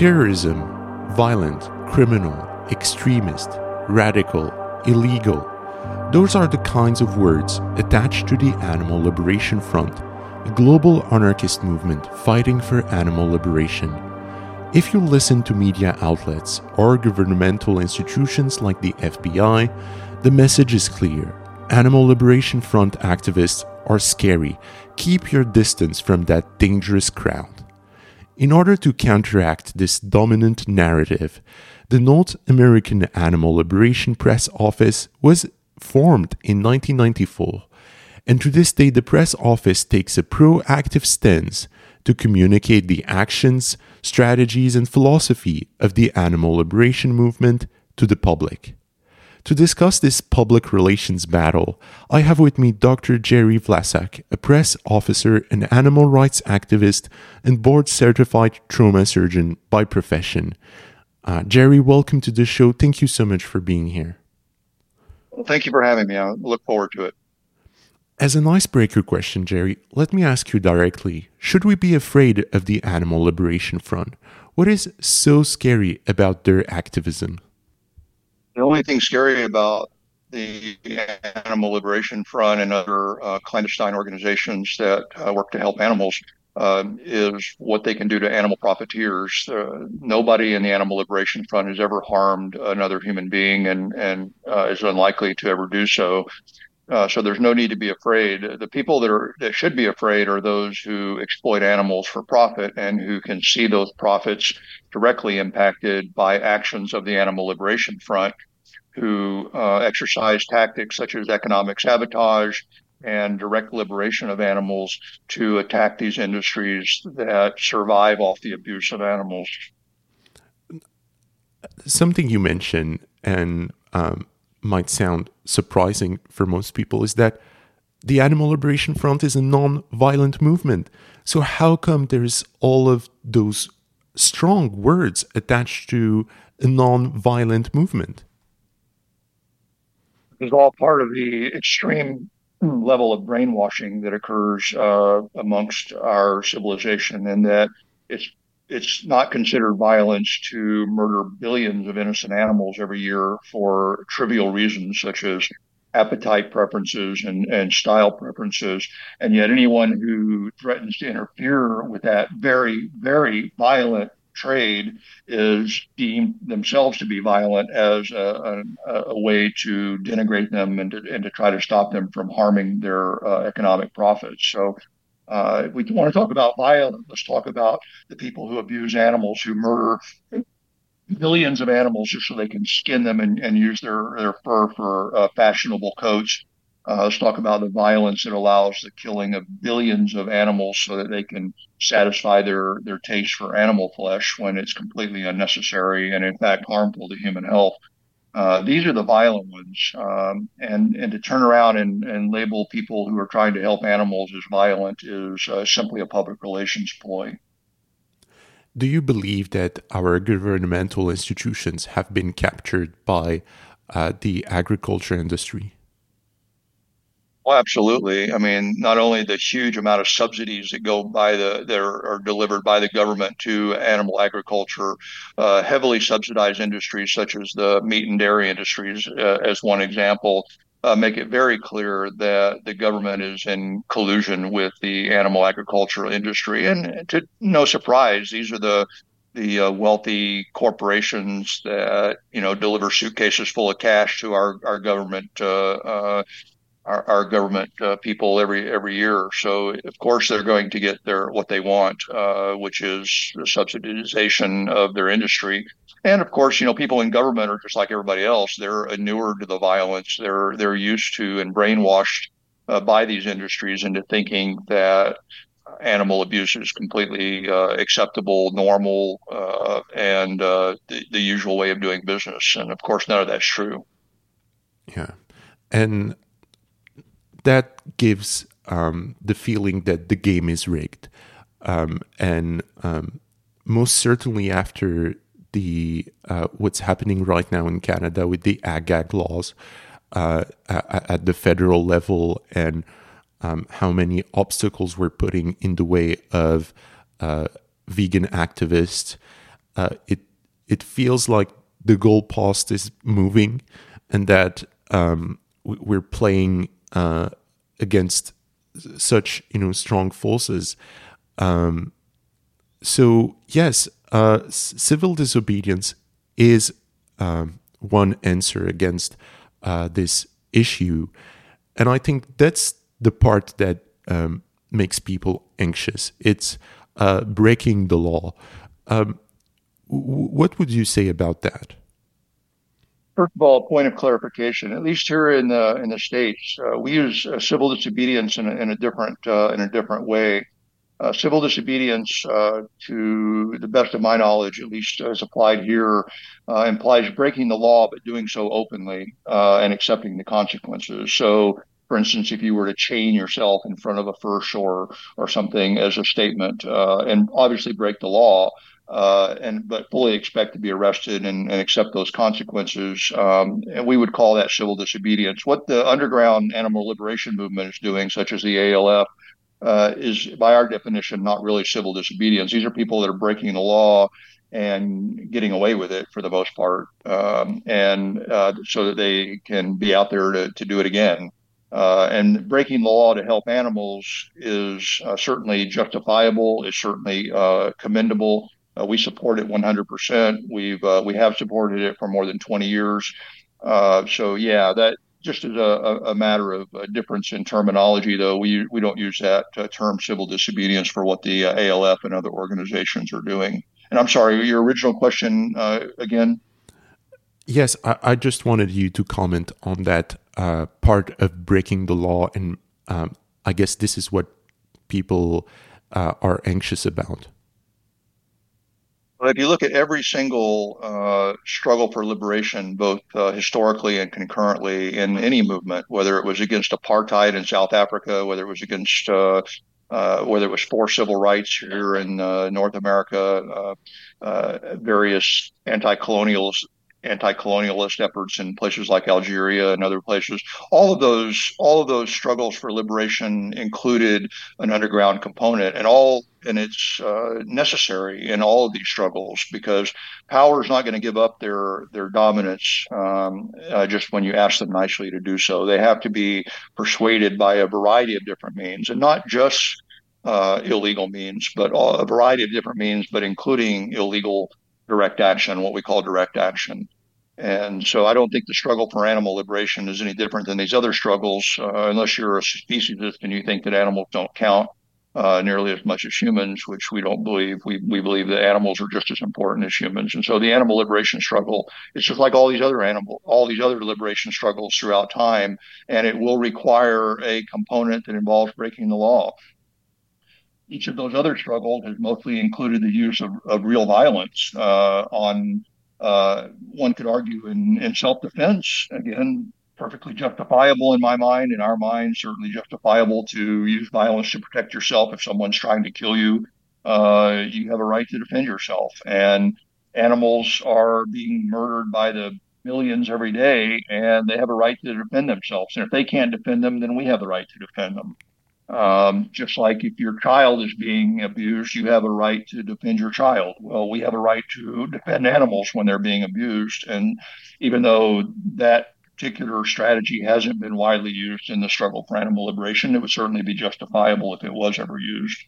Terrorism, violent, criminal, extremist, radical, illegal. Those are the kinds of words attached to the Animal Liberation Front, a global anarchist movement fighting for animal liberation. If you listen to media outlets or governmental institutions like the FBI, the message is clear. Animal Liberation Front activists are scary. Keep your distance from that dangerous crowd. In order to counteract this dominant narrative, the North American Animal Liberation Press Office was formed in 1994, and to this day, the press office takes a proactive stance to communicate the actions, strategies, and philosophy of the animal liberation movement to the public. To discuss this public relations battle, I have with me Dr. Jerry Vlasak, a press officer, an animal rights activist, and board certified trauma surgeon by profession. Uh, Jerry, welcome to the show. Thank you so much for being here. Thank you for having me. I look forward to it. As an icebreaker question, Jerry, let me ask you directly Should we be afraid of the Animal Liberation Front? What is so scary about their activism? The only thing scary about the Animal Liberation Front and other uh, clandestine organizations that uh, work to help animals uh, is what they can do to animal profiteers. Uh, nobody in the Animal Liberation Front has ever harmed another human being and, and uh, is unlikely to ever do so. Uh, so there's no need to be afraid. The people that are that should be afraid are those who exploit animals for profit and who can see those profits directly impacted by actions of the Animal Liberation Front, who uh, exercise tactics such as economic sabotage and direct liberation of animals to attack these industries that survive off the abuse of animals. Something you mentioned, and um, might sound surprising for most people is that the Animal Liberation Front is a non violent movement. So, how come there's all of those strong words attached to a non violent movement? It's all part of the extreme level of brainwashing that occurs uh, amongst our civilization, and that it's it's not considered violence to murder billions of innocent animals every year for trivial reasons such as appetite preferences and, and style preferences. And yet, anyone who threatens to interfere with that very, very violent trade is deemed themselves to be violent as a, a, a way to denigrate them and to, and to try to stop them from harming their uh, economic profits. So uh, we want to talk about violence, let's talk about the people who abuse animals, who murder millions of animals just so they can skin them and, and use their, their fur for uh, fashionable coats. Uh, let's talk about the violence that allows the killing of billions of animals so that they can satisfy their, their taste for animal flesh when it's completely unnecessary and, in fact, harmful to human health. Uh, these are the violent ones, um, and and to turn around and, and label people who are trying to help animals as violent is uh, simply a public relations ploy. Do you believe that our governmental institutions have been captured by uh, the agriculture industry? Well, absolutely. I mean, not only the huge amount of subsidies that go by the that are, delivered by the government to animal agriculture, uh, heavily subsidized industries such as the meat and dairy industries, uh, as one example, uh, make it very clear that the government is in collusion with the animal agricultural industry. And to no surprise, these are the the uh, wealthy corporations that you know deliver suitcases full of cash to our our government uh, uh, our, our government uh, people every every year. So of course they're going to get their what they want, uh, which is the subsidization of their industry. And of course, you know, people in government are just like everybody else. They're inured to the violence. They're they're used to and brainwashed uh, by these industries into thinking that animal abuse is completely uh, acceptable, normal, uh, and uh, the, the usual way of doing business. And of course, none of that's true. Yeah, and that gives um, the feeling that the game is rigged. Um, and um, most certainly after the uh, what's happening right now in Canada with the ag-gag laws uh, at the federal level and um, how many obstacles we're putting in the way of uh, vegan activists. uh, it it feels like the goalpost is moving, and that um, we're playing uh, against such you know strong forces. Um, so yes, uh, civil disobedience is um, one answer against uh, this issue, and I think that's the part that um, makes people anxious. It's uh, breaking the law. Um, what would you say about that? First of all, point of clarification. At least here in the in the states, uh, we use uh, civil disobedience in a, in a different uh, in a different way. Uh, civil disobedience, uh, to the best of my knowledge, at least as applied here, uh, implies breaking the law but doing so openly and accepting the consequences. So, for instance, if you were to chain yourself in front of a Firsch or or something as a statement, and obviously break the law, uh, and but fully expect to be arrested and, and accept those consequences. Um, and we would call that civil disobedience. What the underground animal liberation movement is doing, such as the ALF, uh, is by our definition not really civil disobedience. These are people that are breaking the law and getting away with it for the most part, um, and uh, so that they can be out there to, to do it again. Uh, and breaking the law to help animals is uh, certainly justifiable, is certainly uh, commendable. Uh, we support it 100%. We've uh, we have supported it for more than 20 years. Uh, so yeah, that just as a, a matter of a difference in terminology, though, we we don't use that term civil disobedience for what the ALF and other organizations are doing. And I'm sorry, your original question again. Yes, I, I, just wanted you to comment on that part of breaking the law, and um, I guess this is what people are anxious about. If you look at every single uh, struggle for liberation, both uh, historically and concurrently in any movement, whether it was against apartheid in South Africa, whether it was against uh, uh whether it was for civil rights here in uh, North America, uh, various anti-colonial anti-colonialist efforts in places like Algeria and other places. All of those, all of those struggles for liberation included an underground component, and all and it's uh, necessary in all of these struggles because power is not going to give up their their dominance um, uh, just when you ask them nicely to do so. They have to be persuaded by a variety of different means, and not just uh, illegal means, but a variety of different means, but including illegal direct action, what we call direct action. And so I don't think the struggle for animal liberation is any different than these other struggles, uh, unless you're a speciesist and you think that animals don't count uh, nearly as much as humans, which we don't believe. We, we believe that animals are just as important as humans. And so the animal liberation struggle is just like all these other animal, all these other liberation struggles throughout time. And it will require a component that involves breaking the law each of those other struggles has mostly included the use of, of real violence uh, on uh, one could argue in, in self-defense. Again perfectly justifiable in my mind in our mind certainly justifiable to use violence to protect yourself. If someone's trying to kill you uh, you have a right to defend yourself. And animals are being murdered by the millions every day and they have a right to defend themselves. And if they can't defend them then we have the right to defend them um, just like if your child is being abused, you have a right to defend your child. Well, we have a right to defend animals when they're being abused. And even though that particular strategy hasn't been widely used in the struggle for animal liberation, it would certainly be justifiable if it was ever used.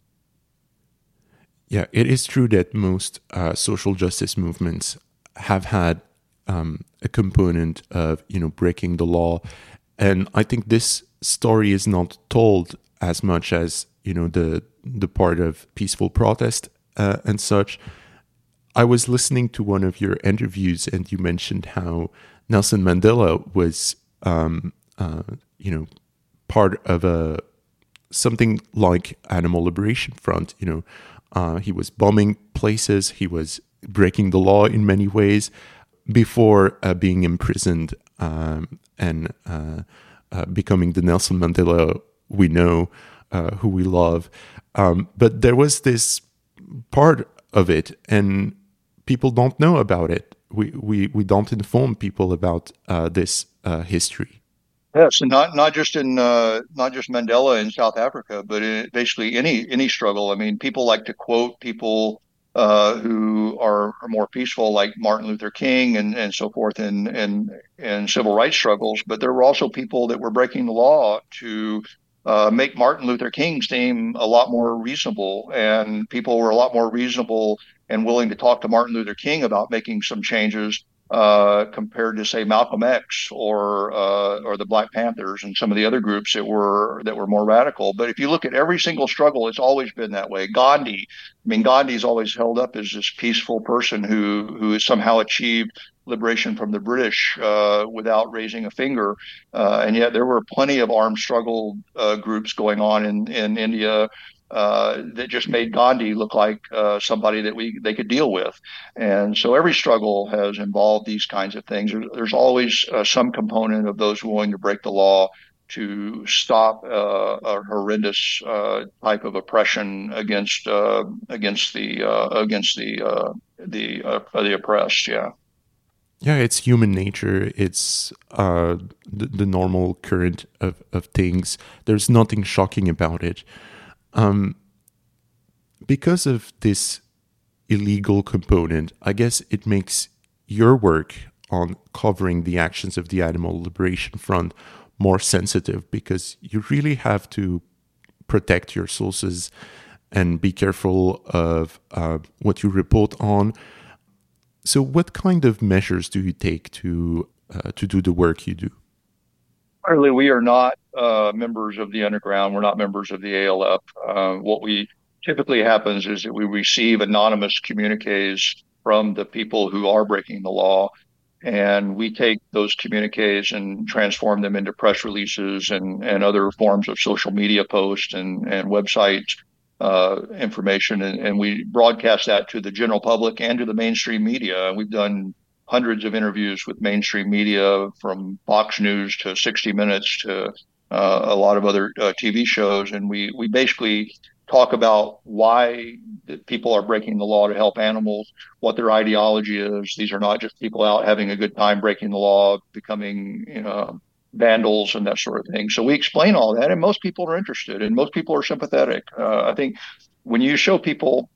Yeah, it is true that most uh, social justice movements have had um, a component of you know breaking the law, and I think this story is not told as much as you know the the part of peaceful protest uh, and such. I was listening to one of your interviews, and you mentioned how Nelson Mandela was, um, uh, you know, part of a something like Animal Liberation Front. You know, uh, he was bombing places, he was breaking the law in many ways before uh, being imprisoned um, and uh, uh, becoming the Nelson Mandela we know, uh, who we love. Um, but there was this part of it, and people don't know about it. We we, we don't inform people about uh, this uh, history. Yes, and not not just in uh, not just Mandela in South Africa, but in basically any any struggle. I mean, people like to quote people uh, who are, are, more peaceful, like Martin Luther King and, and so forth, and and and civil rights struggles. But there were also people that were breaking the law to uh, make Martin Luther King seem a lot more reasonable, and people were a lot more reasonable and willing to talk to Martin Luther King about making some changes uh, compared to say Malcolm X or uh, or the Black Panthers and some of the other groups that were that were more radical. But if you look at every single struggle, it's always been that way. Gandhi, I mean, Gandhi's always held up as this peaceful person who who has somehow achieved liberation from the British uh, without raising a finger, uh, and yet there were plenty of armed struggle uh, groups going on in in India uh, that just made Gandhi look like uh, somebody that we they could deal with. And so every struggle has involved these kinds of things. There's, there's always uh, some component of those willing to break the law to stop uh, a horrendous uh, type of oppression against against the against the the the oppressed. Yeah. Yeah, it's human nature. It's the, the normal current of, of things. There's nothing shocking about it. Um, because of this illegal component, I guess it makes your work on covering the actions of the Animal Liberation Front more sensitive because you really have to protect your sources and be careful of uh, what you report on. So, what kind of measures do you take to uh, to do the work you do? Clearly, we are not uh, members of the underground. We're not members of the ALF. Uh, what we typically happens is that we receive anonymous communiques from the people who are breaking the law, and we take those communiques and transform them into press releases and, and other forms of social media posts and, and website uh, information, and, and we broadcast that to the general public and to the mainstream media. We've done hundreds of interviews with mainstream media from Fox News to 60 Minutes to uh, a lot of other uh, TV shows, and we we basically talk about why people are breaking the law to help animals, what their ideology is. These are not just people out having a good time breaking the law, becoming you know vandals and that sort of thing. So we explain all that, and most people are interested, and most people are sympathetic. Uh, I think when you show people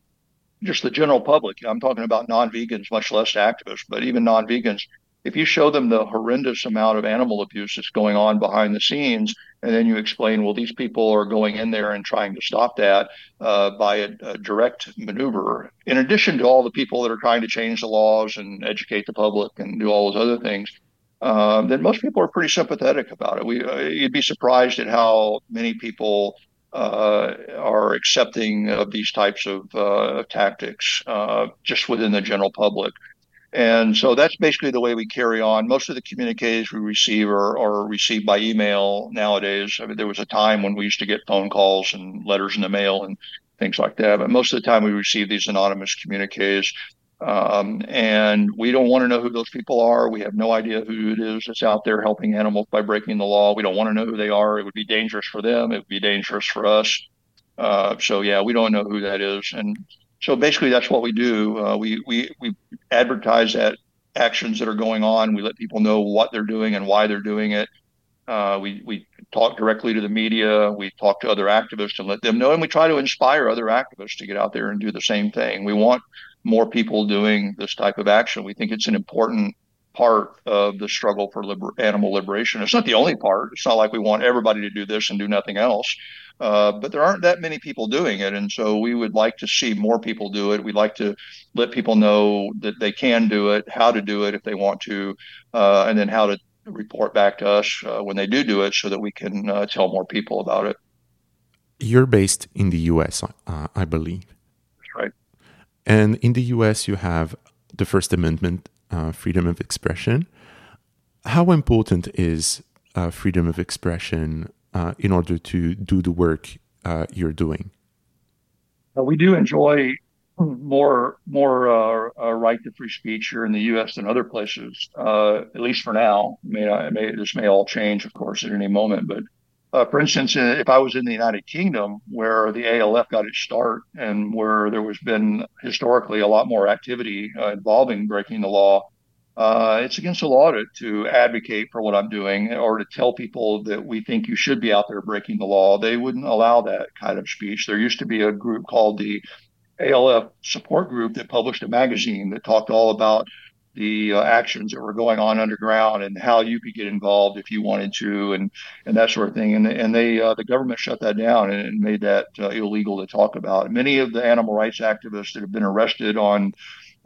just the general public. I'm talking about non-vegans, much less activists, but even non-vegans. If you show them the horrendous amount of animal abuse that's going on behind the scenes, and then you explain, well, these people are going in there and trying to stop that uh, by a, a, direct maneuver, in addition to all the people that are trying to change the laws and educate the public and do all those other things, um, then most people are pretty sympathetic about it. We, uh, you'd be surprised at how many people uh, are accepting of these types of uh, tactics uh, just within the general public. And so that's basically the way we carry on. Most of the communiques we receive are, are, received by email nowadays. I mean, there was a time when we used to get phone calls and letters in the mail and things like that. But most of the time we receive these anonymous communiques um, and we don't want to know who those people are. We have no idea who it is that's out there helping animals by breaking the law. We don't want to know who they are. It would be dangerous for them. It would be dangerous for us. Uh, so yeah, we don't know who that is. And so basically, that's what we do. Uh, we we we advertise that actions that are going on. We let people know what they're doing and why they're doing it. Uh, we we talk directly to the media. We talk to other activists and let them know, and we try to inspire other activists to get out there and do the same thing. We want more people doing this type of action. We think it's an important part of the struggle for liber- animal liberation. It's not the only part. It's not like we want everybody to do this and do nothing else. Uh, but there aren't that many people doing it. And so we would like to see more people do it. We'd like to let people know that they can do it, how to do it if they want to, uh, and then how to report back to us uh, when they do do it so that we can uh, tell more people about it. You're based in the US, uh, I believe. And in the US, you have the First Amendment, uh, freedom of expression. How important is uh, freedom of expression uh, in order to do the work uh, you're doing? Uh, we do enjoy more more uh, right to free speech here in the U.S. than other places, at least for now. I may, this may all change, of course, at any moment, but uh, for instance, if I was in the United Kingdom, where the ALF got its start and where there was been historically a lot more activity uh, involving breaking the law, uh, it's against the law to, to advocate for what I'm doing or to tell people that we think you should be out there breaking the law. They wouldn't allow that kind of speech. There used to be a group called the ALF support group that published a magazine that talked all about the uh, actions that were going on underground and how you could get involved if you wanted to and and that sort of thing. And and they uh, the government shut that down and, made that uh, illegal to talk about. Many of the animal rights activists that have been arrested on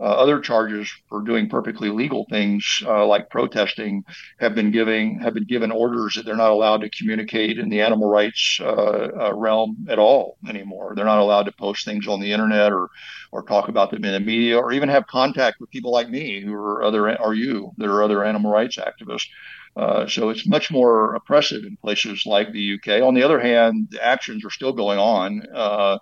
other charges for doing perfectly legal things uh, like protesting have been giving have been given orders that they're not allowed to communicate in the animal rights uh, uh, realm at all anymore. They're not allowed to post things on the internet or or talk about them in the media or even have contact with people like me who are other or you that are other animal rights activists. Uh, so it's much more oppressive in places like the UK. On the other hand, the actions are still going on. Uh,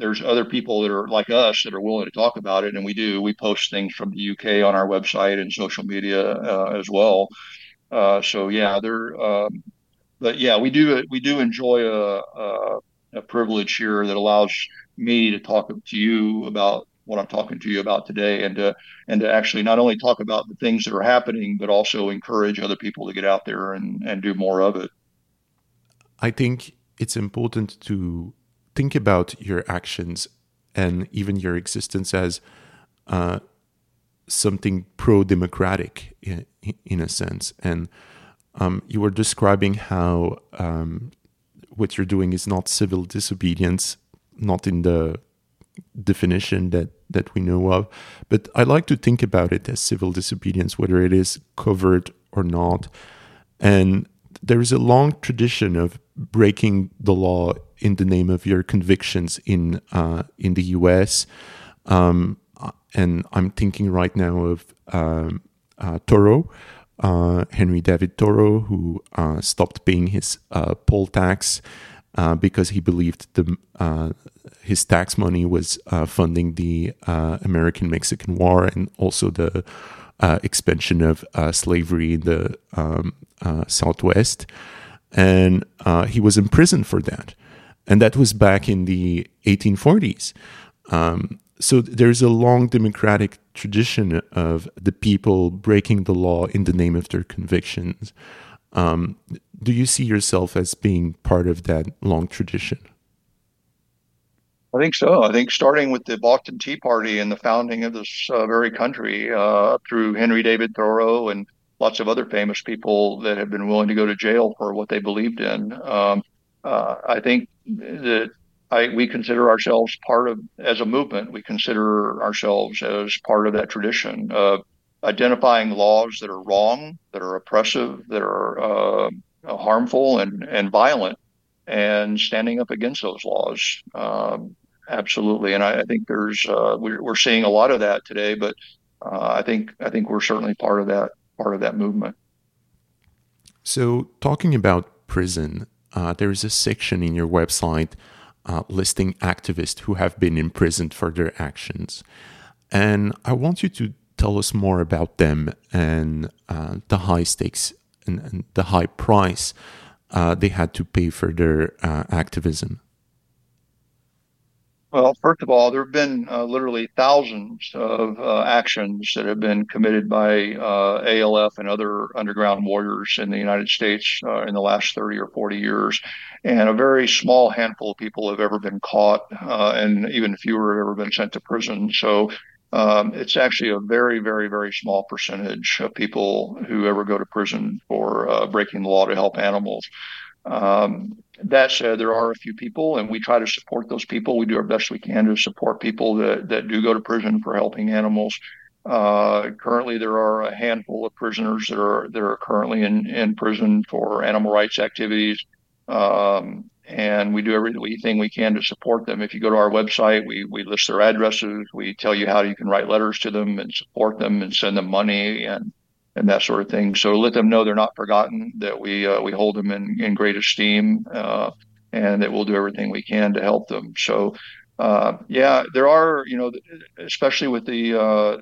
there's other people that are like us that are willing to talk about it, and we do. We post things from the UK on our website and social media uh, as well. Uh, so yeah, there. Um, but yeah, we do we do enjoy a, a, a privilege here that allows me to talk to you about what I'm talking to you about today, and to and to actually not only talk about the things that are happening, but also encourage other people to get out there and and do more of it. I think it's important to think about your actions and even your existence as uh, something pro-democratic in, in, a sense. And um, you were describing how um, what you're doing is not civil disobedience, not in the definition that that we know of. But I like to think about it as civil disobedience, whether it is covert or not. And there is a long tradition of breaking the law in the name of your convictions in uh, in the U.S. Um, and I'm thinking right now of um, uh, Thoreau, uh, Henry David Thoreau, who uh, stopped paying his uh, poll tax uh, because he believed the his tax money was funding the American Mexican War and also the expansion of slavery in the um, Southwest and uh, he was imprisoned for that. And that was back in the 1840s. Um, so there's a long democratic tradition of the people breaking the law in the name of their convictions. Um, do you see yourself as being part of that long tradition? I think so. I think starting with the Boston Tea Party and the founding of this uh, very country uh, through Henry David Thoreau and lots of other famous people that have been willing to go to jail for what they believed in. Um, uh, I think that I, we consider ourselves part of, as a movement, we consider ourselves as part of that tradition of identifying laws that are wrong, that are oppressive, that are uh, harmful and, and violent, and standing up against those laws. Um, absolutely. And I, I think there's, uh, we're, we're, seeing a lot of that today, but uh, I think, I think we're certainly part of that part of that movement. So, talking about prison, uh, there is a section in your website uh, listing activists who have been imprisoned for their actions. And I want you to tell us more about them and uh, the high stakes and, and the high price uh, they had to pay for their uh, activism. Well, first of all, there have been uh, literally thousands of uh, actions that have been committed by uh, ALF and other underground warriors in the United States uh, in the last 30 or 40 years. And a very small handful of people have ever been caught, uh, and even fewer have ever been sent to prison. So um, it's actually a very, very, very small percentage of people who ever go to prison for uh, breaking the law to help animals. Um, that said, there are a few people, and we try to support those people. We do our best we can to support people that, that do go to prison for helping animals. Uh, currently, there are a handful of prisoners that are that are currently in, in prison for animal rights activities, um, and we do everything we can to support them. If you go to our website, we we list their addresses. We tell you how you can write letters to them and support them and send them money and and that sort of thing. So let them know they're not forgotten, that we uh, we hold them in, in great esteem, uh, and that we'll do everything we can to help them. So, uh, yeah, there are, you know, especially with the uh,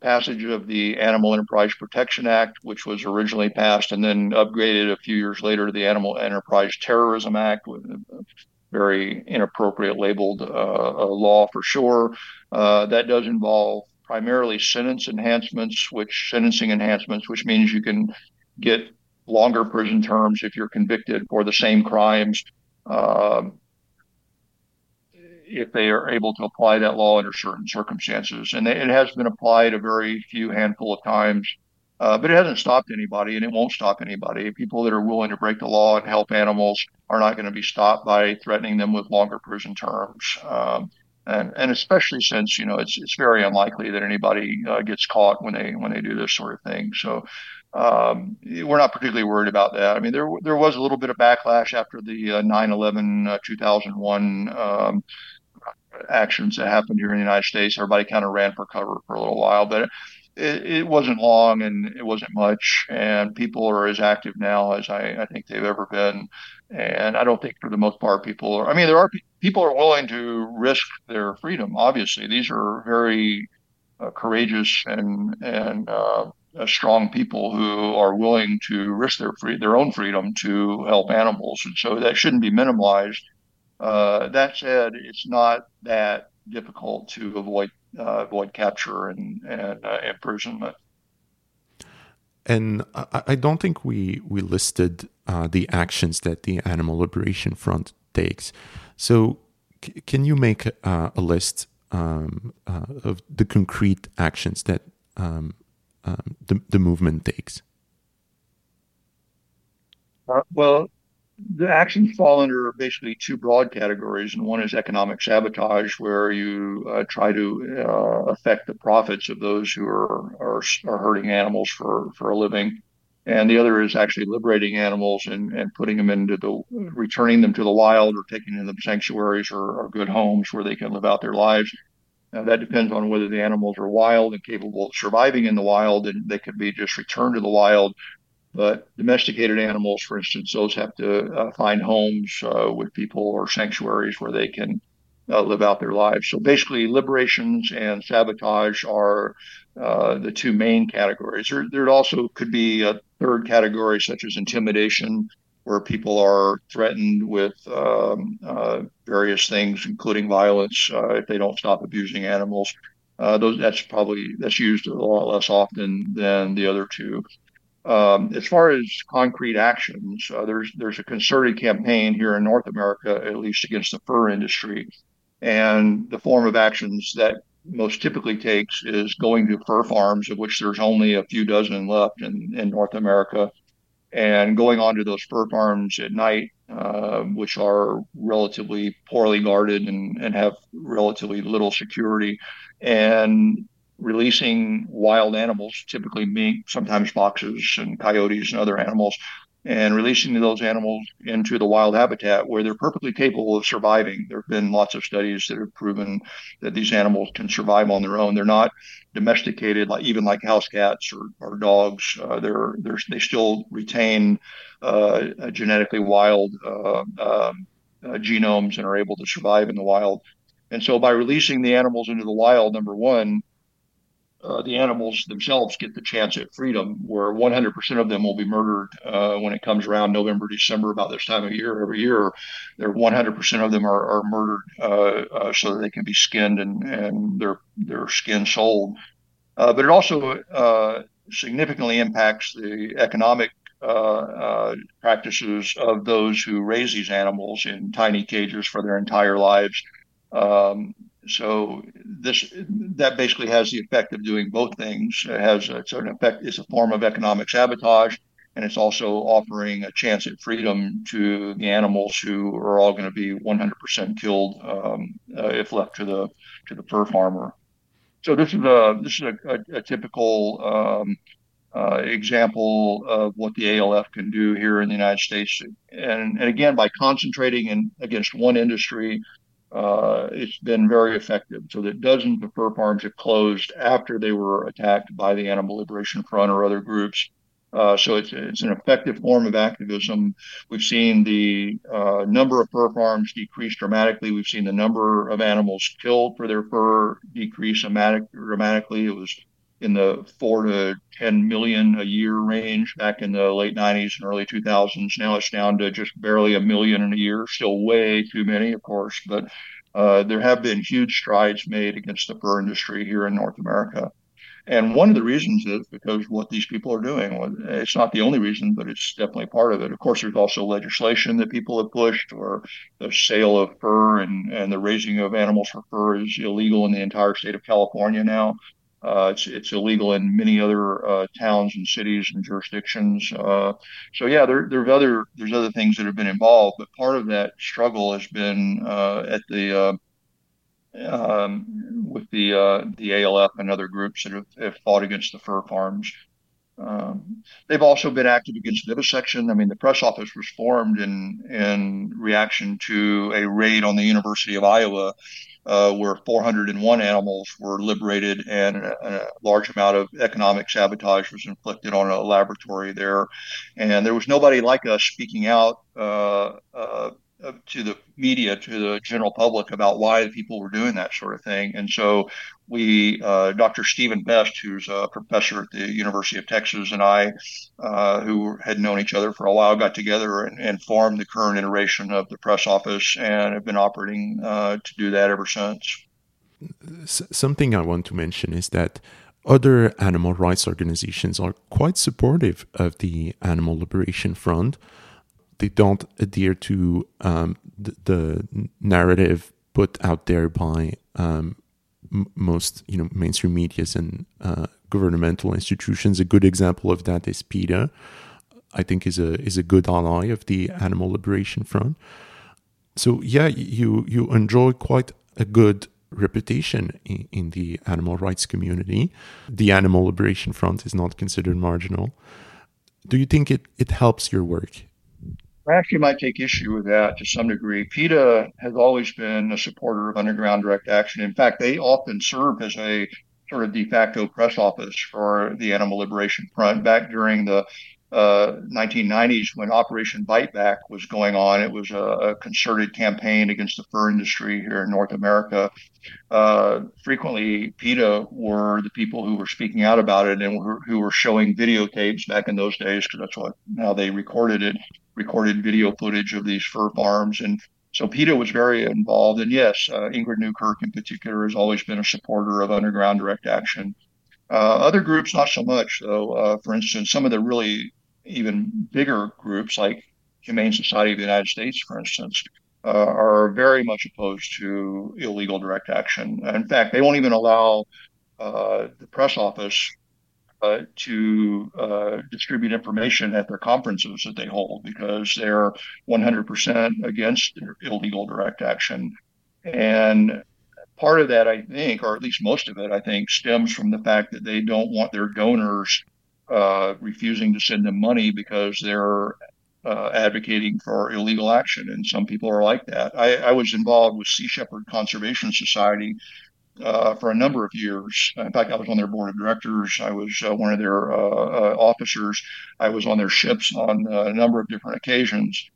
passage of the Animal Enterprise Protection Act, which was originally passed and then upgraded a few years later to the Animal Enterprise Terrorism Act, with a very inappropriate labeled uh, law for sure. Uh, that does involve primarily sentence enhancements, which sentencing enhancements, which means you can get longer prison terms if you're convicted for the same crimes. Uh, if they are able to apply that law under certain circumstances. And it has been applied a very few handful of times, uh, but it hasn't stopped anybody, and it won't stop anybody. People that are willing to break the law and help animals are not going to be stopped by threatening them with longer prison terms. Um, and and especially since you know it's it's very unlikely that anybody uh, gets caught when they when they do this sort of thing. So um, we're not particularly worried about that. I mean, there there was a little bit of backlash after the uh, 9/11 uh, 2001 um, actions that happened here in the United States. Everybody kind of ran for cover for a little while, but it, it, wasn't long and it wasn't much. And people are as active now as I, I, think they've ever been. And I don't think, for the most part, people are. I mean, there are people are willing to risk their freedom. Obviously, these are very uh, courageous and and uh, strong people who are willing to risk their free their own freedom to help animals, and so that shouldn't be minimized. Uh, that said, it's not that difficult to avoid uh, avoid capture and, and uh, imprisonment. And I, I, don't think we we listed uh, the actions that the Animal Liberation Front takes. So, c- can you make uh, a list um, uh, of the concrete actions that um, um, the, the movement takes? well, the actions fall under basically two broad categories, and one is economic sabotage, where you uh, try to uh, affect the profits of those who are, are, are hurting animals for for a living, and the other is actually liberating animals and, and putting them into the returning them to the wild or taking them to sanctuaries or, or good homes where they can live out their lives. Now, that depends on whether the animals are wild and capable of surviving in the wild, and they could be just returned to the wild but domesticated animals, for instance, those have to uh, find homes uh, with people or sanctuaries where they can uh, live out their lives. So basically, liberations and sabotage are uh, the two main categories. There, there also could be a third category, such as intimidation, where people are threatened with um, uh, various things, including violence, uh, if they don't stop abusing animals. those that's probably that's used a lot less often than the other two. Um, as far as concrete actions, uh, there's there's a concerted campaign here in North America, at least against the fur industry, and the form of actions that most typically takes is going to fur farms, of which there's only a few dozen left in, in North America, and going onto those fur farms at night, uh, which are relatively poorly guarded and, and have relatively little security, and releasing wild animals, typically mink, sometimes foxes and coyotes and other animals, and releasing those animals into the wild habitat where they're perfectly capable of surviving. There have been lots of studies that have proven that these animals can survive on their own. They're not domesticated like even like house cats or, or dogs. Uh, they're, they're they still retain uh, genetically wild uh, um, uh, genomes and are able to survive in the wild. And so by releasing the animals into the wild, number one, uh, the animals themselves get the chance at freedom, where 100% of them will be murdered uh, when it comes around November, December, about this time of year. Every year, there 100% of them are, are murdered uh, uh, so that they can be skinned and, and their their skin sold. Uh, but it also significantly impacts the economic practices of those who raise these animals in tiny cages for their entire lives. Um, so this that basically has the effect of doing both things. It has a, it's effect. It's a form of economic sabotage, and it's also offering a chance at freedom to the animals who are all going to be 100% killed um, uh, if left to the to the fur farmer. So this is a this is a, a, a typical um, uh, example of what the ALF can do here in the United States, and, and again by concentrating in against one industry uh, it's been very effective. So that dozens of fur farms have closed after they were attacked by the Animal Liberation Front or other groups. Uh, so it's, it's an effective form of activism. We've seen the uh, number of fur farms decrease dramatically. We've seen the number of animals killed for their fur decrease dramatically. It was in the four to 10 million a year range back in the late 90s and early 2000s. Now it's down to just barely a million a year. Still way too many, of course, but uh, there have been huge strides made against the fur industry here in North America. And one of the reasons is because what these people are doing. It's not the only reason, but it's definitely part of it. Of course, there's also legislation that people have pushed, or the sale of fur and, and the raising of animals for fur is illegal in the entire state of California now. Uh, it's it's illegal in many other uh, towns and cities and jurisdictions. Uh, so yeah, there there's other there's other things that have been involved, but part of that struggle has been uh, at the uh, um, with the uh, the ALF and other groups that have, have fought against the fur farms. Um, they've also been active against vivisection. I mean, the press office was formed in in reaction to a raid on the University of Iowa, uh, where 401 animals were liberated and a, a, large amount of economic sabotage was inflicted on a laboratory there. And there was nobody like us speaking out uh, uh, to the media, to the general public about why people were doing that sort of thing. And so we, uh, Dr. Steven Best, who's a professor at the University of Texas, and I, uh, who had known each other for a while, got together and, and, formed the current iteration of the press office and have been operating uh, to do that ever since. Something I want to mention is that other animal rights organizations are quite supportive of the Animal Liberation Front they don't adhere to um, the, the, narrative put out there by um, m- most you know mainstream medias and uh, governmental institutions. A good example of that is PETA. I think is a is a good ally of the Animal Liberation Front. So yeah, you you enjoy quite a good reputation in, in the animal rights community. The Animal Liberation Front is not considered marginal. Do you think it, it helps your work I actually might take issue with that to some degree. PETA has always been a supporter of underground direct action. In fact, they often serve as a sort of de facto press office for the Animal Liberation Front. Back during the uh, 1990s, when Operation Bite Back was going on, it was a, a, concerted campaign against the fur industry here in North America. Uh, frequently, PETA were the people who were speaking out about it and were, who were showing videotapes back in those days, because that's what how they recorded it recorded video footage of these fur farms. And so PETA was very involved. And yes, uh, Ingrid Newkirk in particular has always been a supporter of underground direct action. Uh, other groups, not so much, though. Uh, for instance, some of the really even bigger groups like Humane Society of the United States, for instance, uh, are very much opposed to illegal direct action. In fact, they won't even allow uh, the press office uh, to uh, distribute information at their conferences that they hold because they're 100% against illegal direct action. And part of that, I think, or at least most of it, I think, stems from the fact that they don't want their donors uh, refusing to send them money because they're uh, advocating for illegal action. And some people are like that. I, I was involved with Sea Shepherd Conservation Society uh, for a number of years. In fact, I was on their board of directors. I was uh, one of their uh, uh officers. I was on their ships on a number of different occasions.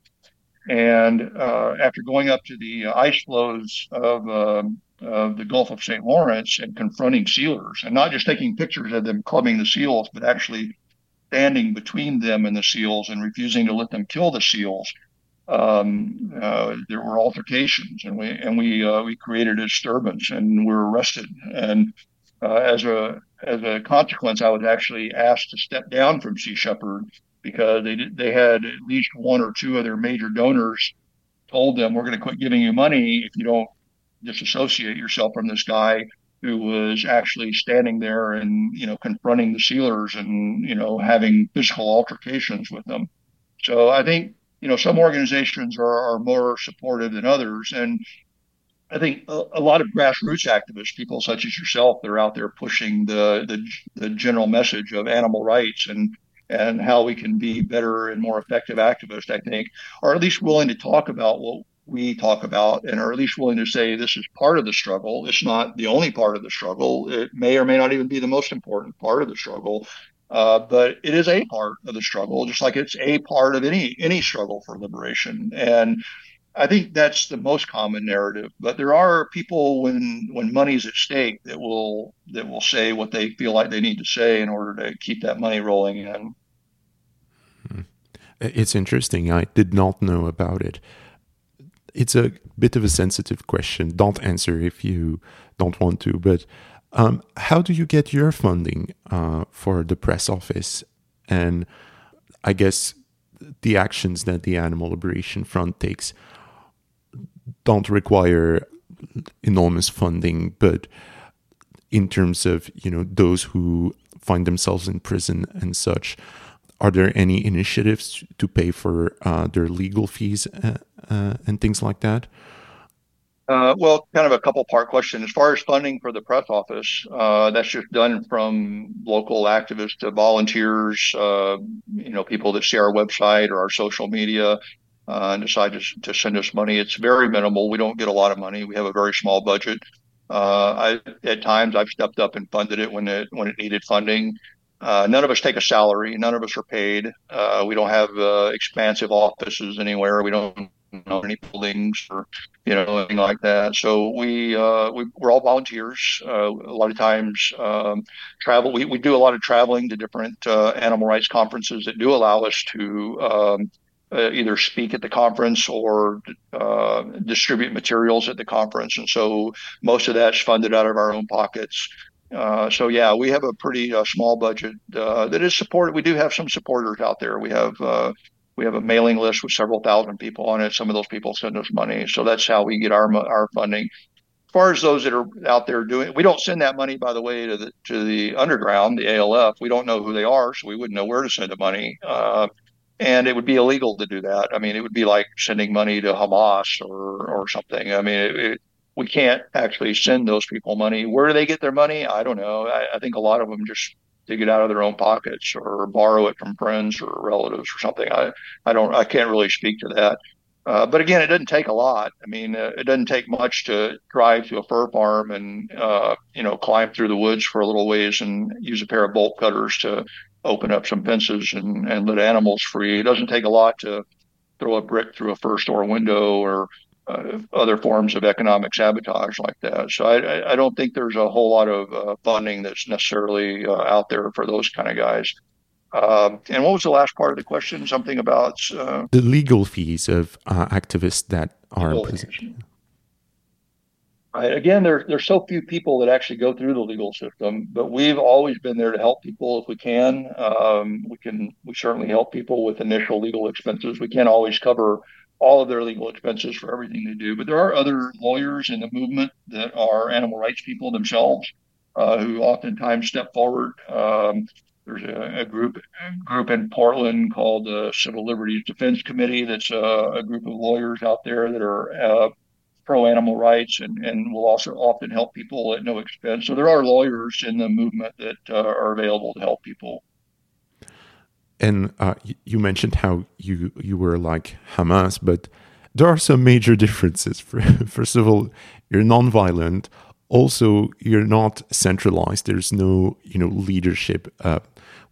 And after going up to the ice floes of, um, of the Gulf of St. Lawrence and confronting sealers, and not just taking pictures of them clubbing the seals, but actually standing between them and the seals and refusing to let them kill the seals um, uh, there were altercations, and we and we uh, we created a disturbance, and we were arrested. And uh, as a as a consequence, I was actually asked to step down from Sea Shepherd because they did, they had at least one or two of their major donors told them we're going to quit giving you money if you don't disassociate yourself from this guy who was actually standing there and you know confronting the sealers and you know having physical altercations with them. So I think you know, some organizations are, are more supportive than others. And I think a, a, lot of grassroots activists, people such as yourself, that are out there pushing the, the, the general message of animal rights and and how we can be better and more effective activists, I think, are at least willing to talk about what we talk about and are at least willing to say this is part of the struggle. It's not the only part of the struggle. It may or may not even be the most important part of the struggle. Uh, but it is a part of the struggle, just like it's a part of any any struggle for liberation. And I think that's the most common narrative. But there are people when when money's at stake that will that will say what they feel like they need to say in order to keep that money rolling in. Hmm. It's interesting. I did not know about it. It's a bit of a sensitive question. Don't answer if you don't want to. But Um, how do you get your funding uh, for the press office? And I guess the actions that the Animal Liberation Front takes don't require enormous funding, but in terms of you know those who find themselves in prison and such, are there any initiatives to pay for uh, their legal fees uh, uh, and things like that? Uh, well, kind of a couple part question. As far as funding for the press office, uh, that's just done from local activists to volunteers, uh, you know, people that see our website or our social media and decide to, to, send us money. It's very minimal. We don't get a lot of money. We have a very small budget. I, at times, I've stepped up and funded it when it when it needed funding. Uh, none of us take a salary. None of us are paid. Uh, we don't have uh, expansive offices anywhere. We don't own any buildings or you know anything like that. So we, uh, we are all volunteers. Uh, a lot of times um, travel. We, we do a lot of traveling to different uh, animal rights conferences that do allow us to. Um, either speak at the conference or distribute materials at the conference, and so most of that's funded out of our own pockets. Uh, so yeah, we have a pretty uh, small budget uh, that is supported. We do have some supporters out there. We have uh, we have a mailing list with several thousand people on it. Some of those people send us money, so that's how we get our our funding. As far as those that are out there doing, we don't send that money, by the way, to the to the underground, the ALF. We don't know who they are, so we wouldn't know where to send the money. Uh, and it would be illegal to do that. I mean, it would be like sending money to Hamas or or something. I mean, it, it, we can't actually send those people money. Where do they get their money? I don't know. I, I, think a lot of them just dig it out of their own pockets or borrow it from friends or relatives or something. I, I don't, I can't really speak to that. Uh, but again, it doesn't take a lot. I mean, uh, it doesn't take much to drive to a fur farm and, uh, you know, climb through the woods for a little ways and use a pair of bolt cutters to open up some fences and, and let animals free. It doesn't take a lot to throw a brick through a fur store window or uh, other forms of economic sabotage like that. So I, I don't think there's a whole lot of uh, funding that's necessarily uh, out there for those kind of guys. Um, and what was the last part of the question? Something about uh, the legal fees of uh, activists that are in prison. Right. Again, there, there's so few people that actually go through the legal system, but we've always been there to help people if we can. Um, we can we certainly help people with initial legal expenses. We can't always cover all of their legal expenses for everything they do. But there are other lawyers in the movement that are animal rights people themselves uh, who oftentimes step forward. Um, there's a, a, group a group in Portland called the Civil Liberties Defense Committee. That's a, a group of lawyers out there that are uh, pro animal rights and, and will also often help people at no expense. So there are lawyers in the movement that uh, are available to help people and uh, you mentioned how you you were like Hamas, but there are some major differences. First of all, you're nonviolent. Also, you're not centralized. There's no you know leadership. Uh,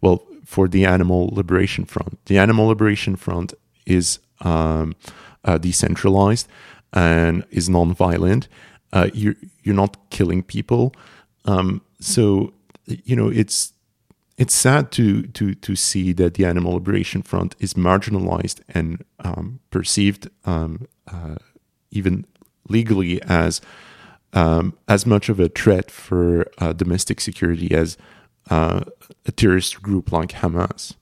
well, for the Animal Liberation Front, the Animal Liberation Front is um, uh, decentralized and is nonviolent. Uh, you're you're not killing people. Um, so you know it's it's sad to to to see that the Animal Liberation Front is marginalized and um, perceived um, uh, even legally as um, as much of a threat for uh, domestic security as uh, a terrorist group like Hamas.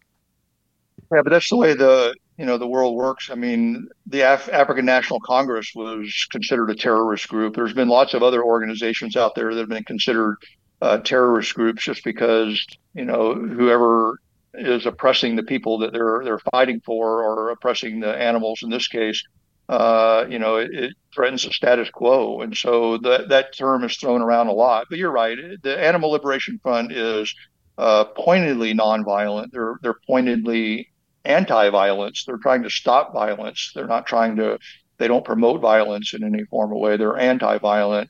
Yeah, but that's the way the you know the world works. I mean, the Af- African National Congress was considered a terrorist group. There's been lots of other organizations out there that have been considered uh, terrorist groups just because you know whoever is oppressing the people that they're they're fighting for or oppressing the animals in this case uh, you know it, it, threatens the status quo. And so that that term is thrown around a lot. But you're right. The animal liberation front is uh, pointedly nonviolent. They're they're pointedly anti-violence. They're trying to stop violence. They're not trying to they don't promote violence in any form of way. They're anti-violent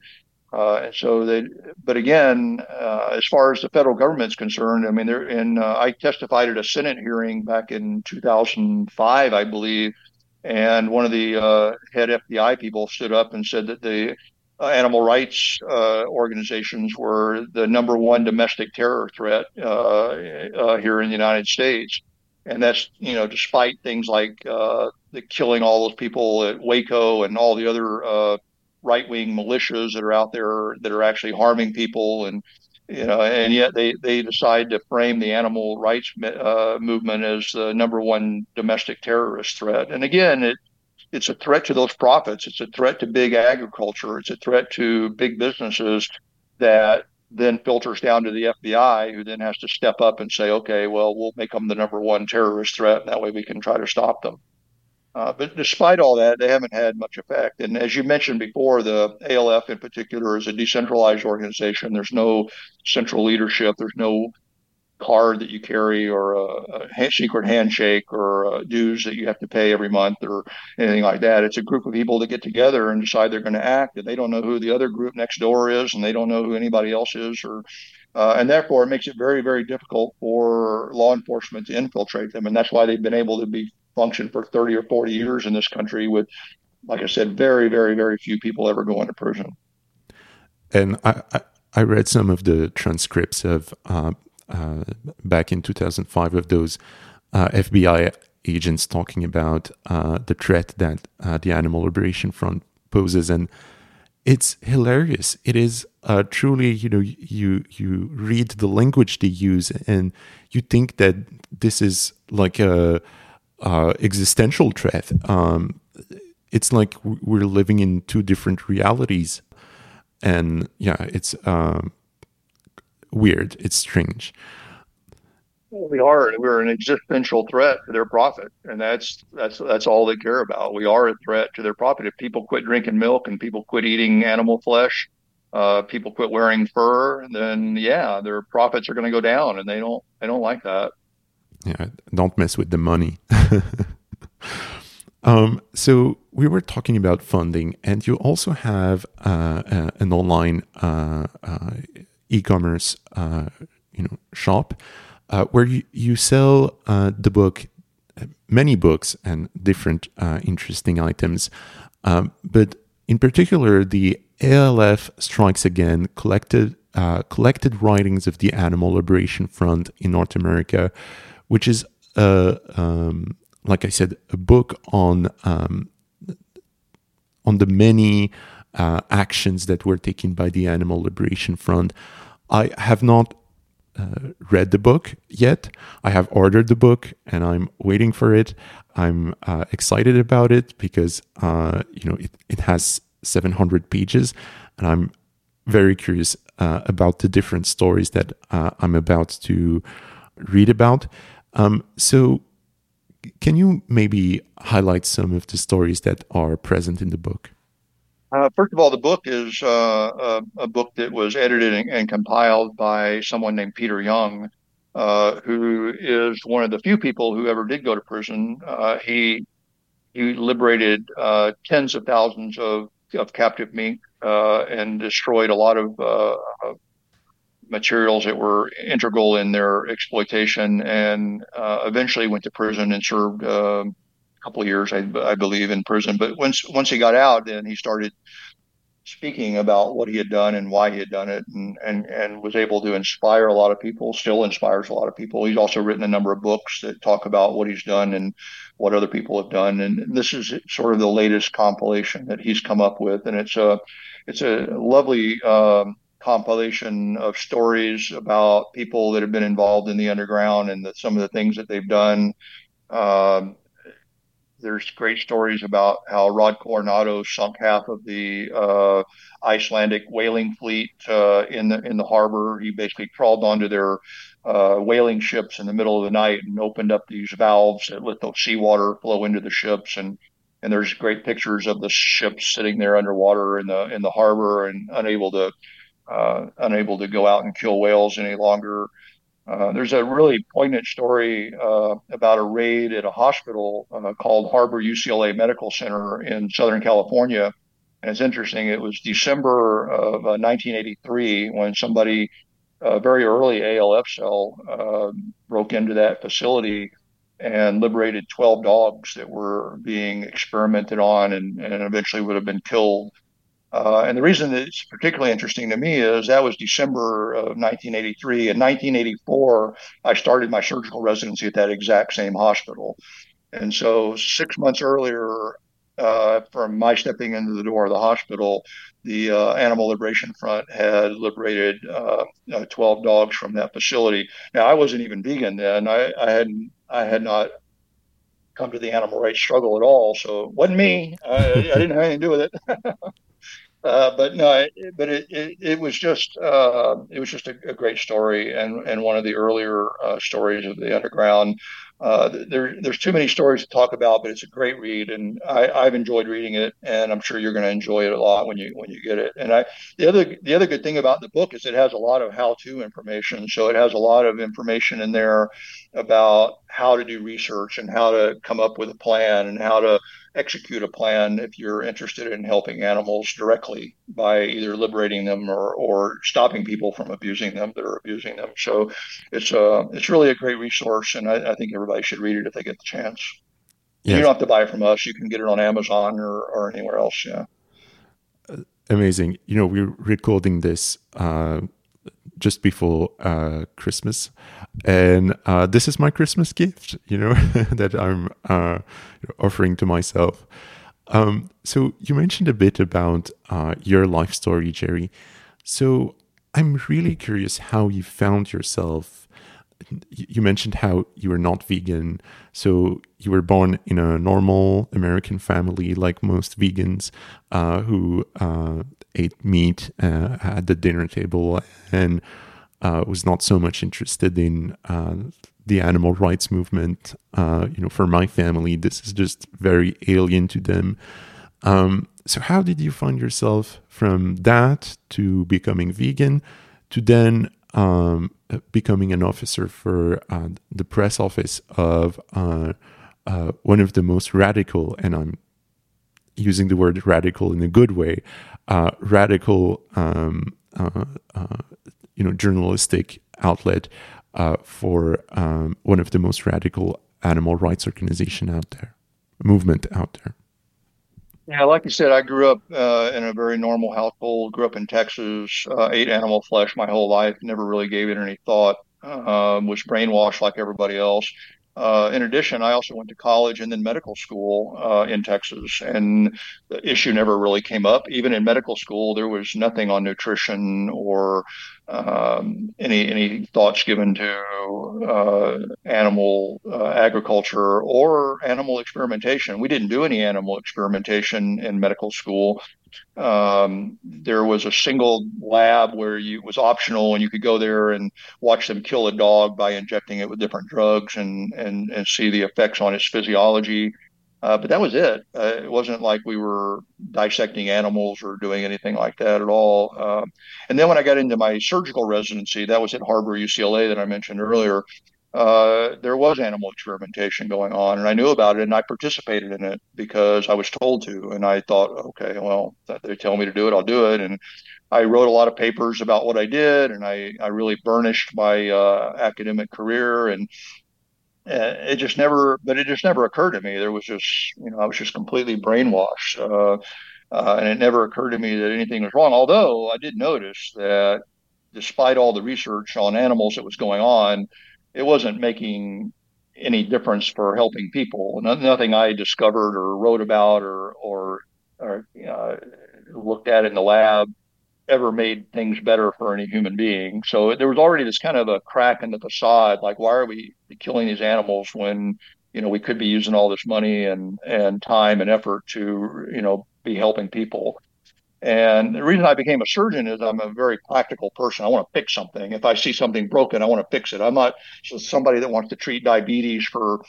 uh, and so they, but again, uh, as far as the federal government's concerned, I mean, there, and uh, I testified at a Senate hearing back in 2005, I believe, and one of the uh, head FBI people stood up and said that the uh, animal rights uh, organizations were the number one domestic terror threat here in the United States. And that's, you know, despite things like the killing all those people at Waco and all the other right wing militias that are out there that are actually harming people and you know, and yet they they decide to frame the animal rights uh, movement as the number one domestic terrorist threat. And again, it it's a threat to those profits. It's a threat to big agriculture. It's a threat to big businesses that then filters down to the FBI, who then has to step up and say, okay, well, we'll make them the number one terrorist threat. That way we can try to stop them. Uh, but despite all that, they haven't had much effect. And as you mentioned before, the ALF in particular is a decentralized organization. There's no central leadership. There's no card that you carry or a, a secret handshake or dues that you have to pay every month or anything like that. It's a group of people that get together and decide they're going to act, and they don't know who the other group next door is, and they don't know who anybody else is, or uh, and therefore it makes it very, very difficult for law enforcement to infiltrate them, and that's why they've been able to be function for 30 or 40 years in this country with, like I said, very, very, very few people ever going to prison. And I, I, I read some of the transcripts of uh, uh, back in 2005 of those uh, FBI agents talking about uh, the threat that uh, the Animal Liberation Front poses, and it's hilarious. It is uh, truly, you know, you you read the language they use, and you think that this is like a uh, existential threat. Um, it's like we're living in two different realities, and yeah, it's um, weird. It's strange. We are. We're an existential threat to their profit, and that's that's that's all they care about. We are a threat to their profit. If people quit drinking milk and people quit eating animal flesh, uh, people quit wearing fur, then yeah, their profits are going to go down, and they don't they don't like that yeah, don't mess with the money. um, so we were talking about funding, and you also have uh, uh, an online uh, uh e-commerce, uh, you know, shop uh, where you, you sell the book, many books and different interesting items, um, but in particular the ALF Strikes Again collected collected writings of the Animal Liberation Front in North America which is um, like I said, a book on um, on the many uh, actions that were taken by the Animal Liberation Front. I have not uh, read the book yet. I have ordered the book and I'm waiting for it. I'm uh, excited about it because uh, you know it, it has 700 pages, and I'm very curious uh, about the different stories that uh, I'm about to read about. Um, so, can you maybe highlight some of the stories that are present in the book? Uh, first of all, the book is uh, a, a, book that was edited and, and, compiled by someone named Peter Young, uh, who is one of the few people who ever did go to prison. Uh, he he liberated uh, tens of thousands of, of captive mink uh, and destroyed a lot of materials that were integral in their exploitation, and uh, eventually went to prison and served uh, a couple of years, I, I, believe, in prison. But once once he got out, then he started speaking about what he had done and why he had done it, and and and was able to inspire a lot of people. Still inspires a lot of people. He's also written a number of books that talk about what he's done and what other people have done. And this is sort of the latest compilation that he's come up with, and it's a it's a lovely. Um, compilation of stories about people that have been involved in the underground and some of the things that they've done. Um, there's great stories about how Rod Coronado sunk half of the uh, Icelandic whaling fleet uh, in the in the harbor. He basically crawled onto their uh, whaling ships in the middle of the night and opened up these valves that let the seawater flow into the ships and and there's great pictures of the ships sitting there underwater in the in the harbor and unable to uh, unable to go out and kill whales any longer. Uh, there's a really poignant story uh, about a raid at a hospital uh, called Harbor UCLA Medical Center in Southern California. And it's interesting, it was December of 1983 uh, when somebody, a very early ALF cell, uh, broke into that facility and liberated 12 dogs that were being experimented on and, and eventually would have been killed uh, and the reason that it's particularly interesting to me is that was December of 1983. In 1984, I started my surgical residency at that exact same hospital. And so six months earlier, uh, from my stepping into the door of the hospital, the uh, Animal Liberation Front had liberated uh, uh 12 dogs from that facility. Now, I wasn't even vegan then. I, I hadn't, I had not come to the animal rights struggle at all. So it wasn't me. I, I didn't have anything to do with it. Uh, but no, it, but it, it, it, was just uh, it was just a, a, great story and and one of the earlier uh, stories of the underground uh, there, there's too many stories to talk about, but it's a great read, and I, have enjoyed reading it, and I'm sure you're going to enjoy it a lot when you when you get it. And I, the other the other good thing about the book is it has a lot of how-to information. So it has a lot of information in there about how to do research and how to come up with a plan and how to execute a plan if you're interested in helping animals directly by either liberating them or, or stopping people from abusing them that are abusing them. So it's a uh, it's really a great resource, and I, I think everybody should read it if they get the chance. Yes. You don't have to buy it from us; you can get it on Amazon or, or anywhere else. Yeah. Amazing. You know, we're recording this uh, just before uh, Christmas, and uh, this is my Christmas gift. You know that I'm uh, offering to myself. Um, so you mentioned a bit about uh, your life story, Jerry. So I'm really curious how you found yourself. You mentioned how you were not vegan. So you were born in a normal American family, like most vegans, uh, who uh, ate meat uh, at the dinner table and uh, was not so much interested in uh, the animal rights movement. Uh, you know, for my family, this is just very alien to them. Um, so, how did you find yourself from that to becoming vegan to then um, becoming an officer for uh, the press office of uh, one of the most radical, and I'm using the word radical in a good way, uh, radical, um, uh, uh, you know, journalistic outlet uh, for um, one of the most radical animal rights organization out there, movement out there. Yeah, like you said, I grew up uh, in a very normal household. Grew up in Texas, uh, ate animal flesh my whole life. Never really gave it any thought. Um, was brainwashed like everybody else. Uh, in addition, I also went to college and then medical school uh, in Texas, and the issue never really came up. Even in medical school, there was nothing on nutrition or um, any any thoughts given to uh, animal uh, agriculture or animal experimentation. We didn't do any animal experimentation in medical school. Um, there was a single lab where you it was optional and you could go there and watch them kill a dog by injecting it with different drugs and and and see the effects on its physiology. Uh, but that was it. Uh, it wasn't like we were dissecting animals or doing anything like that at all. Uh, and then when I got into my surgical residency, that was at Harbor UCLA that I mentioned earlier uh, there was animal experimentation going on, and I knew about it, and I participated in it because I was told to, and I thought, okay, well, they tell me to do it, I'll do it, and I wrote a lot of papers about what I did, and I I really burnished my uh, academic career, and uh, it just never, but it just never occurred to me. There was just, you know, I was just completely brainwashed, uh, uh, and it never occurred to me that anything was wrong. Although I did notice that, despite all the research on animals that was going on it wasn't making any difference for helping people. Nothing I discovered or wrote about or or, or uh, looked at in the lab ever made things better for any human being. So there was already this kind of a crack in the facade. Like, why are we killing these animals when you know we could be using all this money and and time and effort to you know be helping people? And the reason I became a surgeon is I'm a very practical person. I want to fix something. If I see something broken, I want to fix it. I'm not somebody that wants to treat diabetes for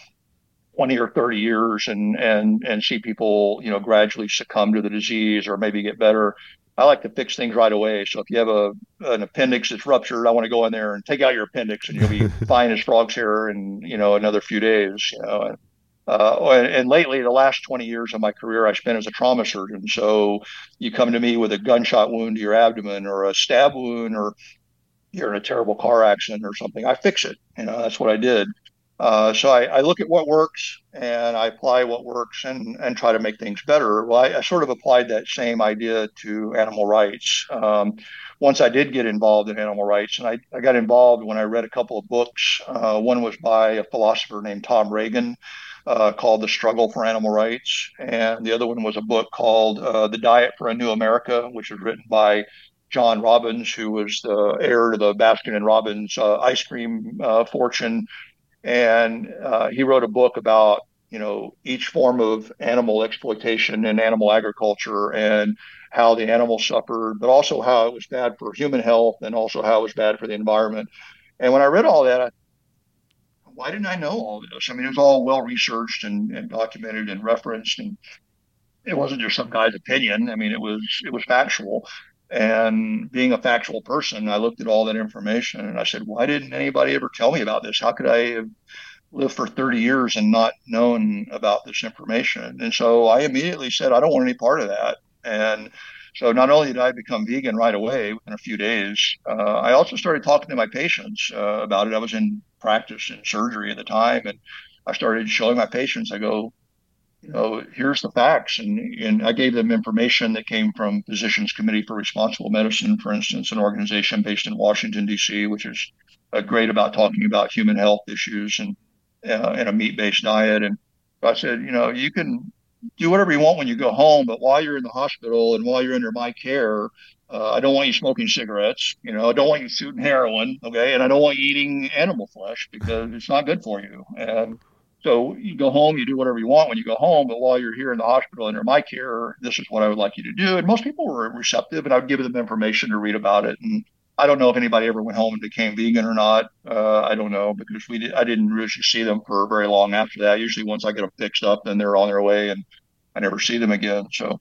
20 or 30 years and and and see people, you know, gradually succumb to the disease or maybe get better. I like to fix things right away. So if you have a an appendix that's ruptured, I want to go in there and take out your appendix, and you'll be fine as frog's hair in you know another few days. You know, uh, and lately, the last 20 years of my career, I spent as a trauma surgeon. So you come to me with a gunshot wound to your abdomen or a stab wound, or you're in a terrible car accident or something. I fix it. You know, that's what I did. Uh, so I, I, look at what works and I apply what works and, and try to make things better. Well, I, I sort of applied that same idea to animal rights. Um, once I did get involved in animal rights, and I, I got involved when I read a couple of books. Uh, one was by a philosopher named Tom Regan uh, called The Struggle for Animal Rights. And the other one was a book called uh, The Diet for a New America, which was written by John Robbins, who was the heir to the Baskin and Robbins uh, ice cream uh, fortune. And uh, he wrote a book about you know each form of animal exploitation and animal agriculture and how the animals suffered, but also how it was bad for human health and also how it was bad for the environment. And when I read all that, I, why didn't I know all this? I mean, it was all well researched and, and documented and referenced, and it wasn't just some guy's opinion. I mean, it was it was factual. And being a factual person, I looked at all that information and I said, why didn't anybody ever tell me about this? How could I have lived for 30 years and not known about this information? And so I immediately said, I don't want any part of that. And so not only did I become vegan right away in a few days, uh, I also started talking to my patients uh, about it. I was in practice in surgery at the time, and I started showing my patients. I go, you know, here's the facts, and and I gave them information that came from Physicians Committee for Responsible Medicine, for instance, an organization based in Washington D.C., which is uh, great about talking about human health issues and uh, and a meat-based diet. And I said, you know, you can do whatever you want when you go home, but while you're in the hospital and while you're under my care, uh, I don't want you smoking cigarettes. You know, I don't want you shooting heroin. Okay, and I don't want you eating animal flesh because it's not good for you. And so you go home, you do whatever you want when you go home, but while you're here in the hospital under my care, this is what I would like you to do. And most people were receptive, and I would give them information to read about it. And I don't know if anybody ever went home and became vegan or not. Uh, I don't know because we did, I didn't really see them for very long after that. Usually, once I get them fixed up, then they're on their way, and I never see them again. So,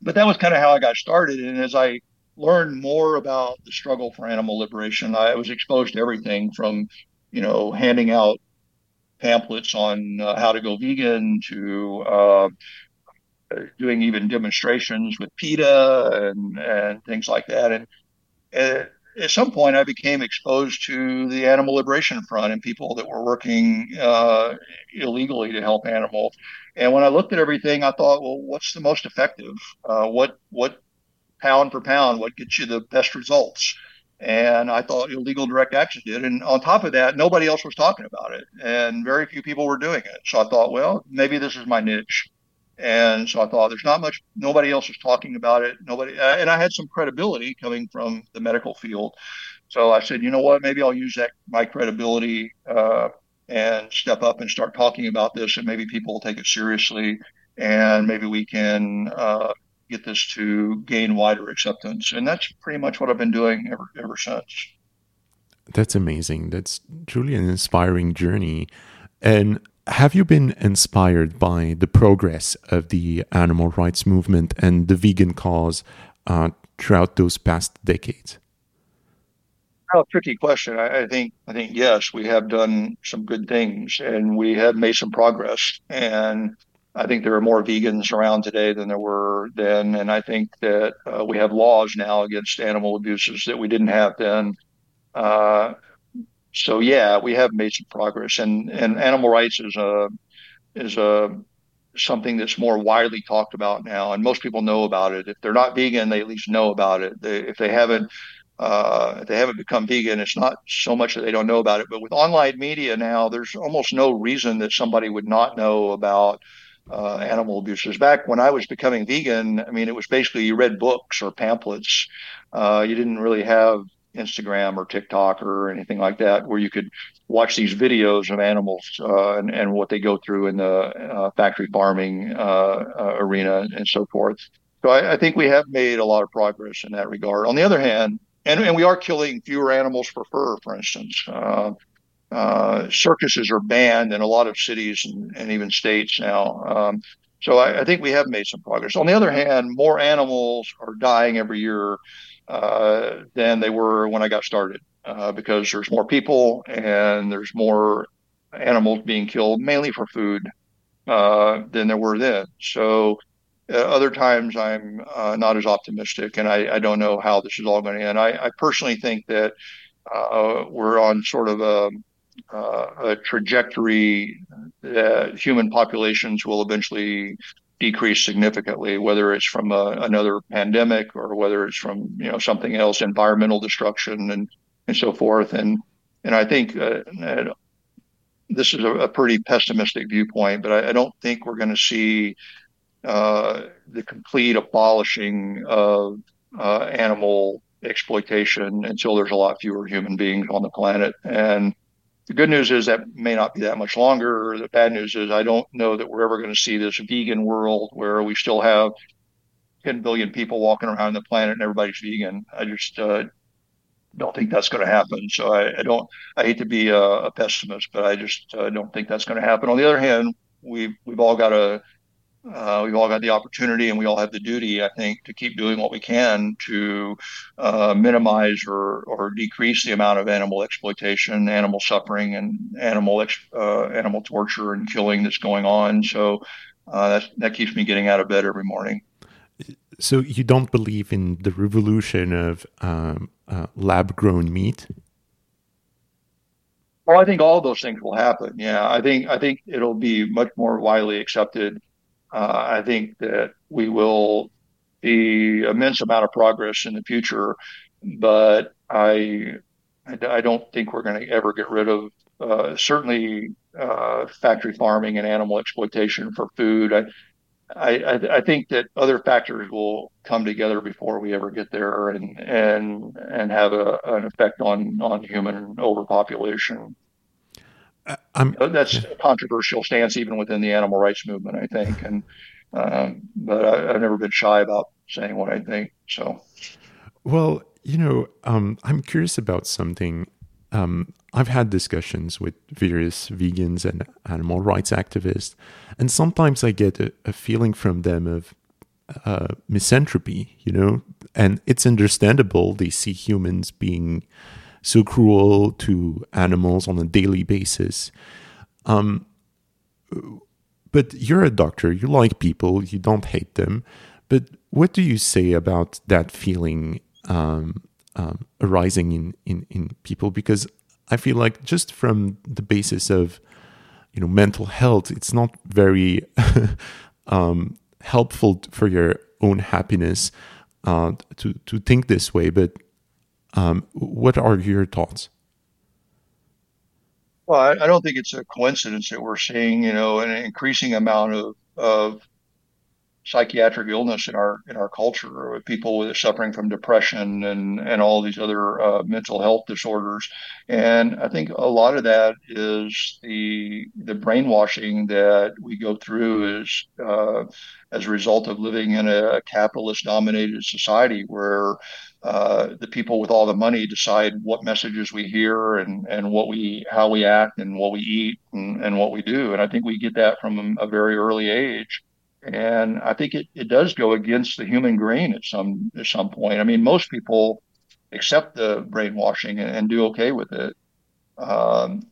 but that was kind of how I got started. And as I learned more about the struggle for animal liberation, I was exposed to everything from, you know, handing out pamphlets on uh, how to go vegan to uh, doing even demonstrations with PETA and and things like that. And at, at some point, I became exposed to the Animal Liberation Front and people that were working uh, illegally to help animals. And when I looked at everything, I thought, well, what's the most effective? Uh, what what pound for pound? What gets you the best results? And I thought illegal direct action did. And on top of that, nobody else was talking about it, and very few people were doing it. So I thought, well, maybe this is my niche. And so I thought there's not much, nobody else is talking about it. Nobody, uh, and I had some credibility coming from the medical field. So I said, you know what, maybe I'll use that, my credibility, uh, and step up and start talking about this, and maybe people will take it seriously, and maybe we can uh, get this to gain wider acceptance. And that's pretty much what I've been doing ever ever since. That's amazing. That's truly an inspiring journey. And have you been inspired by the progress of the animal rights movement and the vegan cause uh, throughout those past decades? Oh, tricky question. I, I, think I think yes, we have done some good things and we have made some progress. And I think there are more vegans around today than there were then. And I think that uh, we have laws now against animal abuses that we didn't have then. Uh, so yeah, we have made some progress, and and animal rights is a is a something that's more widely talked about now, and most people know about it. If they're not vegan, they at least know about it. They, if they haven't uh, if they haven't become vegan, it's not so much that they don't know about it. But with online media now, there's almost no reason that somebody would not know about uh, animal abuses. Back when I was becoming vegan, I mean, it was basically you read books or pamphlets. Uh, you didn't really have Instagram or TikTok or anything like that, where you could watch these videos of animals uh, and, and what they go through in the uh, factory farming uh, uh, arena and so forth. So I, I, think we have made a lot of progress in that regard. On the other hand, and, and we are killing fewer animals for fur, for instance. Uh, uh, circuses are banned in a lot of cities and, and even states now. Um, so I, I, think we have made some progress. On the other hand, more animals are dying every year uh, than they were when I got started uh, because there's more people and there's more animals being killed, mainly for food, uh, than there were then. So uh, other times I'm uh, not as optimistic, and I, I, don't know how this is all going to end. I, I personally think that uh, we're on sort of a, a trajectory that human populations will eventually decrease significantly, whether it's from a, another pandemic or whether it's from you know something else, environmental destruction and and so forth. And and I think uh, this is a, a pretty pessimistic viewpoint, but I, I don't think we're going to see uh, the complete abolishing of uh, animal exploitation until there's a lot fewer human beings on the planet. And the good news is that may not be that much longer. Or The bad news is I don't know that we're ever going to see this vegan world where we still have 10 billion people walking around the planet and everybody's vegan. I just uh, don't think that's going to happen. So I, I, don't. I hate to be a, a pessimist, but I just uh, don't think that's going to happen. On the other hand, we've we've all got a uh, we've all got the opportunity and we all have the duty, I think, to keep doing what we can to uh, minimize or, or decrease the amount of animal exploitation, animal suffering, and animal ex- uh, animal torture and killing that's going on. So uh, that keeps me getting out of bed every morning. So you don't believe in the revolution of um, uh, lab-grown meat? Well, I think all those things will happen. Yeah, I think I think it'll be much more widely accepted uh, I think that we will see immense amount of progress in the future, but I I don't think we're going to ever get rid of uh, certainly uh, factory farming and animal exploitation for food. I, I, I think that other factors will come together before we ever get there and and and have a, an effect on on human overpopulation. I'm, that's a controversial stance even within the animal rights movement, I think. And um, but I, have never been shy about saying what I think. So, well, you know, um, I'm curious about something. Um, I've had discussions with various vegans and animal rights activists, and sometimes I get a, a feeling from them of uh, misanthropy, you know, and it's understandable. They see humans being so cruel to animals on a daily basis. Um, but you're a doctor, you like people, you don't hate them. But what do you say about that feeling um, um, arising in, in, in people? Because I feel like just from the basis of you know mental health, it's not very um, helpful for your own happiness uh, to to think this way. But um, what are your thoughts? Well, I, I, don't think it's a coincidence that we're seeing, you know, an increasing amount of, of psychiatric illness in our in our culture, with people suffering from depression and and all these other uh, mental health disorders, and I think a lot of that is the the brainwashing that we go through is uh, as a result of living in a capitalist dominated society where uh, the people with all the money decide what messages we hear and, and what we how we act and what we eat and, and what we do. And I think we get that from a very early age. And I think it, it does go against the human grain at some at some point. I mean, most people accept the brainwashing and, and do okay with it. Um,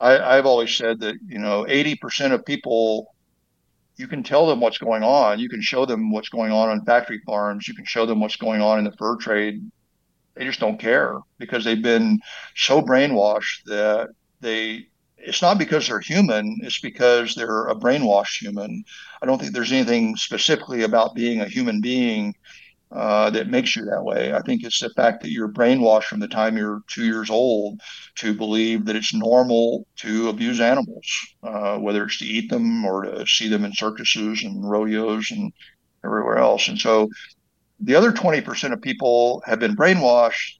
I, I've always said that you know 80% of people you can tell them what's going on. You can show them what's going on on factory farms. You can show them what's going on in the fur trade. They just don't care because they've been so brainwashed that they. It's not because they're human. It's because they're a brainwashed human. I don't think there's anything specifically about being a human being uh, that makes you that way. I think it's the fact that you're brainwashed from the time you're two years old to believe that it's normal to abuse animals, uh, whether it's to eat them or to see them in circuses and rodeos and everywhere else. And so the other 20% of people have been brainwashed,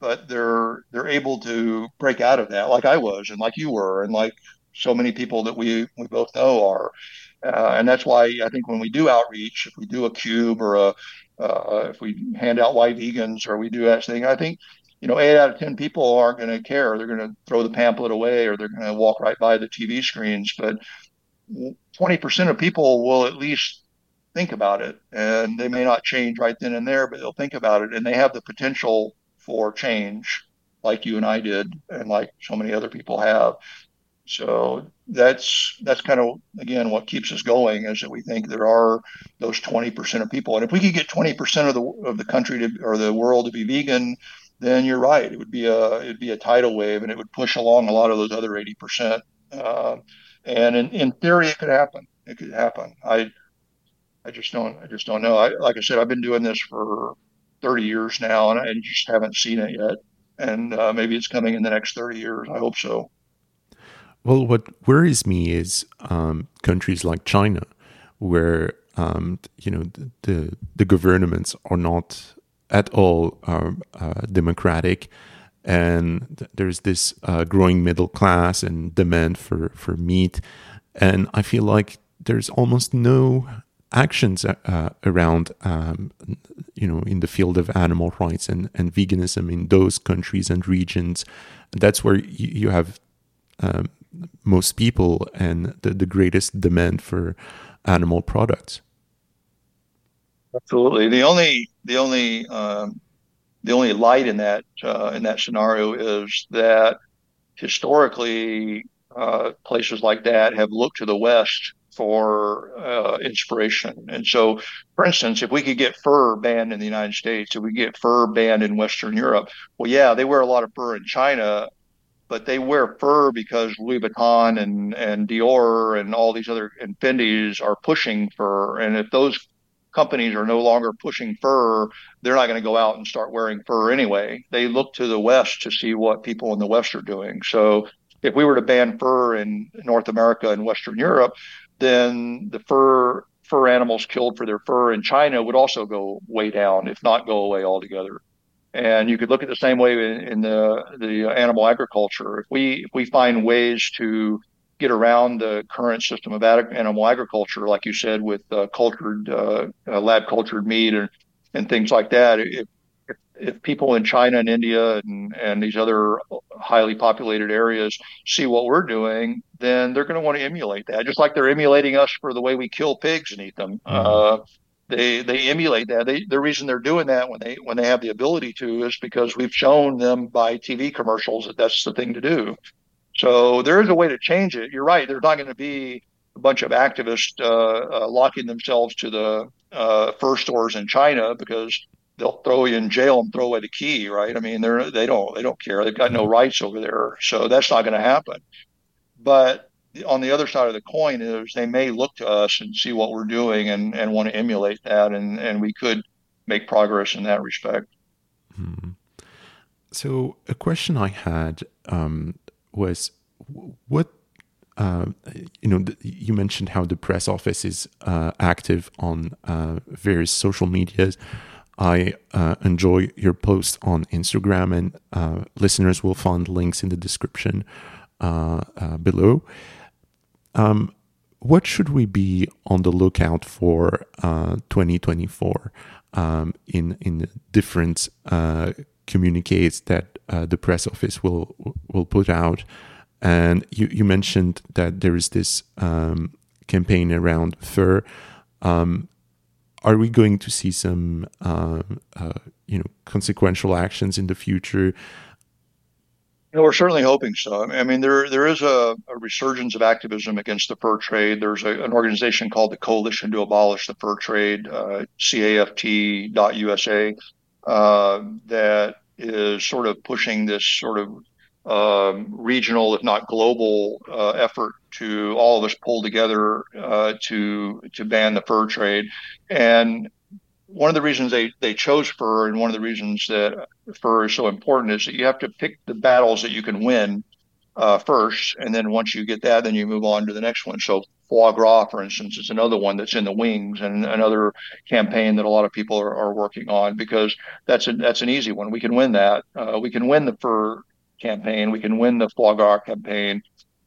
but they're they're able to break out of that, like I was, and like you were, and like so many people that we we both know are. Uh, and that's why I think when we do outreach, if we do a cube or a uh, if we hand out white vegans or we do that thing, I think you know eight out of ten people aren't going to care. They're going to throw the pamphlet away or they're going to walk right by the TV screens. But twenty percent of people will at least think about it, and they may not change right then and there, but they'll think about it, and they have the potential for change, like you and I did, and like so many other people have. So that's that's kind of again what keeps us going is that we think there are those 20% of people, and if we could get 20% of the of the country to, or the world to be vegan, then you're right. It would be a it'd be a tidal wave, and it would push along a lot of those other 80%. Uh, and in, in theory, it could happen. It could happen. I I just don't I just don't know. I, like I said, I've been doing this for 30 years now, and I just haven't seen it yet. And uh, maybe it's coming in the next 30 years. I hope so. Well, what worries me is um, countries like China, where um, you know the, the, the governments are not at all um, uh, democratic, and there's this uh, growing middle class and demand for for meat, and I feel like there's almost no actions uh, around um, you know in the field of animal rights and, and veganism in those countries and regions. That's where you, you have um, most people and the, the greatest demand for animal products. Absolutely. The only the only um, the only light in that uh, in that scenario is that historically uh, places like that have looked to the West for uh, inspiration. And so, for instance, if we could get fur banned in the United States, if we get fur banned in Western Europe, well, yeah, they wear a lot of fur in China, but they wear fur because Louis Vuitton and and Dior and all these other and Fendi's are pushing fur. And if those companies are no longer pushing fur, they're not going to go out and start wearing fur anyway. They look to the West to see what people in the West are doing. So if we were to ban fur in North America and Western Europe, then the fur fur animals killed for their fur in China would also go way down, if not go away altogether. And you could look at the same way in, in the the animal agriculture. If we if we find ways to get around the current system of animal agriculture, like you said, with uh, cultured uh, uh, lab cultured meat and and things like that, if, if, if people in China and India and and these other highly populated areas see what we're doing, then they're going to want to emulate that, just like they're emulating us for the way we kill pigs and eat them. Mm-hmm. Uh, they they emulate that. They, the reason they're doing that when they when they have the ability to is because we've shown them by TV commercials that that's the thing to do. So there is a way to change it. You're right. There's not going to be a bunch of activists uh, uh, locking themselves to the uh, fur stores in China because they'll throw you in jail and throw away the key. Right? I mean, they're they don't they don't care. They've got no rights over there. So that's not going to happen. But on the other side of the coin is they may look to us and see what we're doing and, and want to emulate that and, and we could make progress in that respect. Hmm. So a question I had um, was what uh, you know you mentioned how the press office is uh, active on uh, various social medias. I uh, enjoy your posts on Instagram, and uh, listeners will find links in the description uh, below. Um, what should we be on the lookout for uh, 2024 um, in in different uh, communiques that uh, the press office will will put out? And you, you mentioned that there is this um, campaign around fur. Um, are we going to see some um, uh, you know consequential actions in the future? Know, we're certainly hoping so. I mean, there there is a, a resurgence of activism against the fur trade. There's a, an organization called the Coalition to Abolish the Fur Trade, uh, CAFT.USA, uh, that is sort of pushing this sort of um, regional, if not global, uh, effort to all of us pull together uh, to to ban the fur trade. And one of the reasons they, they chose fur and one of the reasons that fur is so important is that you have to pick the battles that you can win uh, first. And then once you get that, then you move on to the next one. So foie gras, for instance, is another one that's in the wings and another campaign that a lot of people are, are working on because that's a, that's an easy one. We can win that. Uh, we can win the fur campaign. We can win the foie gras campaign.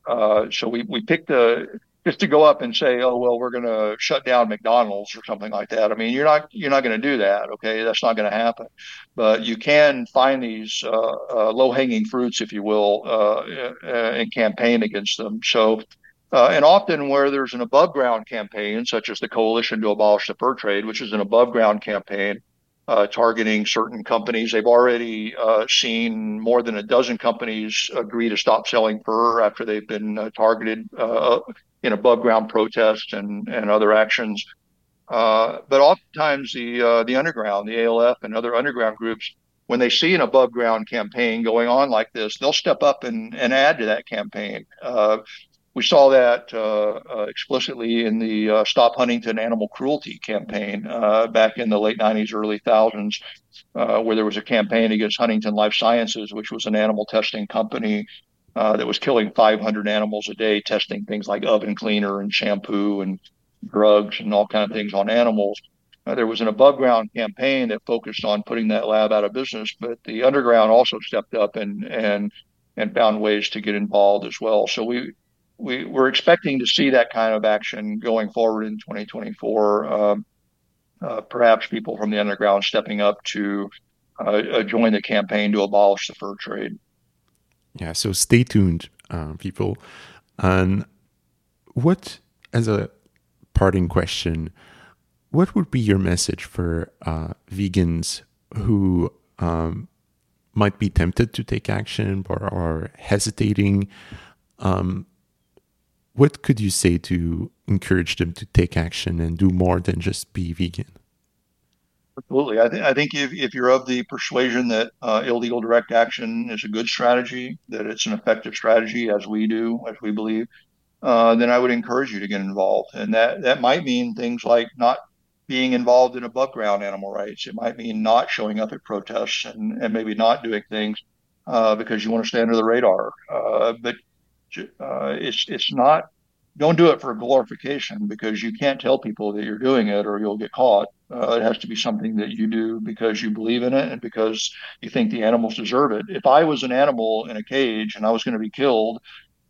Uh, so we, we pick the just to go up and say, oh well, we're going to shut down McDonald's or something like that. I mean, you're not you're not going to do that. Okay, that's not going to happen. But you can find these uh, uh, low hanging fruits, if you will, uh, uh, and campaign against them. So. Uh, and often, where there's an above ground campaign, such as the Coalition to Abolish the Fur Trade, which is an above ground campaign uh, targeting certain companies. They've already uh, seen more than a dozen companies agree to stop selling fur after they've been uh, targeted in above ground protests and, and other actions. Uh, but oftentimes the uh, the underground, the ALF and other underground groups, when they see an above ground campaign going on like this, they'll step up and, and add to that campaign. Uh, we saw that uh, uh, explicitly in the uh, Stop Huntingdon Animal Cruelty campaign back in the late 90s, early thousands, where there was a campaign against Huntingdon Life Sciences, which was an animal testing company uh, that was killing 500 animals a day, testing things like oven cleaner and shampoo and drugs and all kind of things on animals. Uh, there was an above ground campaign that focused on putting that lab out of business, but the underground also stepped up and and and found ways to get involved as well. So we we we're expecting to see that kind of action going forward in 2024. Um, uh, perhaps people from the underground stepping up to uh, uh, join the campaign to abolish the fur trade. Yeah, so stay tuned, uh, people. And what, as a parting question, what would be your message for uh, vegans who um, might be tempted to take action or are hesitating? Um, what could you say to encourage them to take action and do more than just be vegan? Absolutely. I, th- I think if, if you're of the persuasion that uh, illegal direct action is a good strategy, that it's an effective strategy, as we do, as we believe, uh, then I would encourage you to get involved. And that, that might mean things like not being involved in above ground animal rights. It might mean not showing up at protests and, and maybe not doing things uh, because you want to stay under the radar. Uh, but uh, it's it's not. Don't do it for glorification because you can't tell people that you're doing it or you'll get caught. Uh, it has to be something that you do because you believe in it and because you think the animals deserve it. If I was an animal in a cage and I was going to be killed,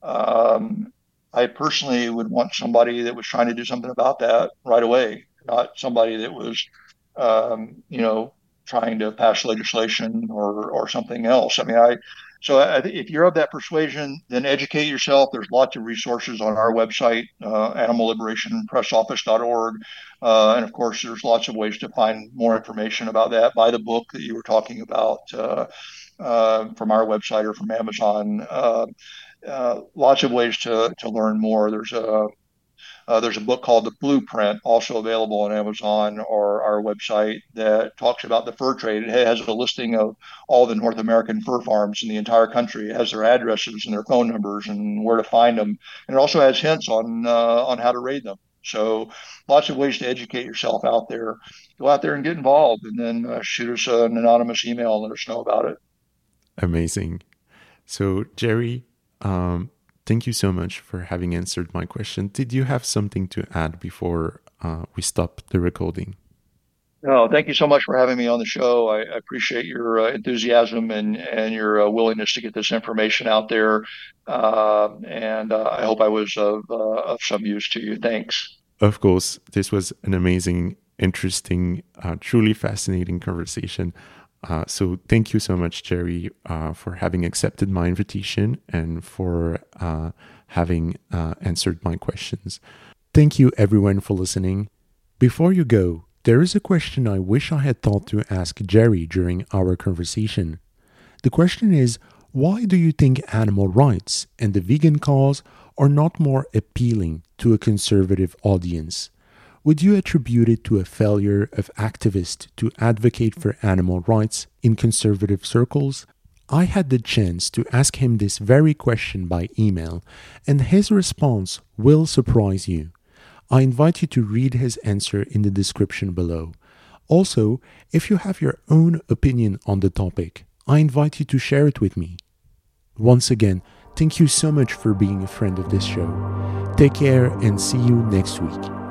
um, I personally would want somebody that was trying to do something about that right away, not somebody that was, um, you know, trying to pass legislation or or something else. I mean, I so I, if you're of that persuasion, then educate yourself. There's lots of resources on our website, uh, animalliberationpressoffice.org. Uh, and of course, there's lots of ways to find more information about that. Buy the book that you were talking about uh, uh from our website or from Amazon. Uh, uh, lots of ways to, to learn more. There's a uh, there's a book called The Blueprint, also available on Amazon or our website, that talks about the fur trade. It has a listing of all the North American fur farms in the entire country. It has their addresses and their phone numbers and where to find them. And it also has hints on uh, on how to raid them. So lots of ways to educate yourself out there. Go out there and get involved, and then uh, shoot us an anonymous email and let us know about it. Amazing. So Jerry, um, thank you so much for having answered my question. Did you have something to add before uh, we stop the recording? No, thank you so much for having me on the show. I, I appreciate your uh, enthusiasm and and your uh, willingness to get this information out there. Uh, and uh, I hope I was of uh, of some use to you. Thanks. Of course, this was an amazing, interesting, uh, truly fascinating conversation. Uh, so thank you so much, Jerry, uh, for having accepted my invitation and for uh, having uh, answered my questions. Thank you, everyone, for listening. Before you go, there is a question I wish I had thought to ask Jerry during our conversation. The question is why do you think animal rights and the vegan cause are not more appealing to a conservative audience? Would you attribute it to a failure of activists to advocate for animal rights in conservative circles? I had the chance to ask him this very question by email, and his response will surprise you. I invite you to read his answer in the description below. Also, if you have your own opinion on the topic, I invite you to share it with me. Once again, thank you so much for being a friend of this show. Take care and see you next week.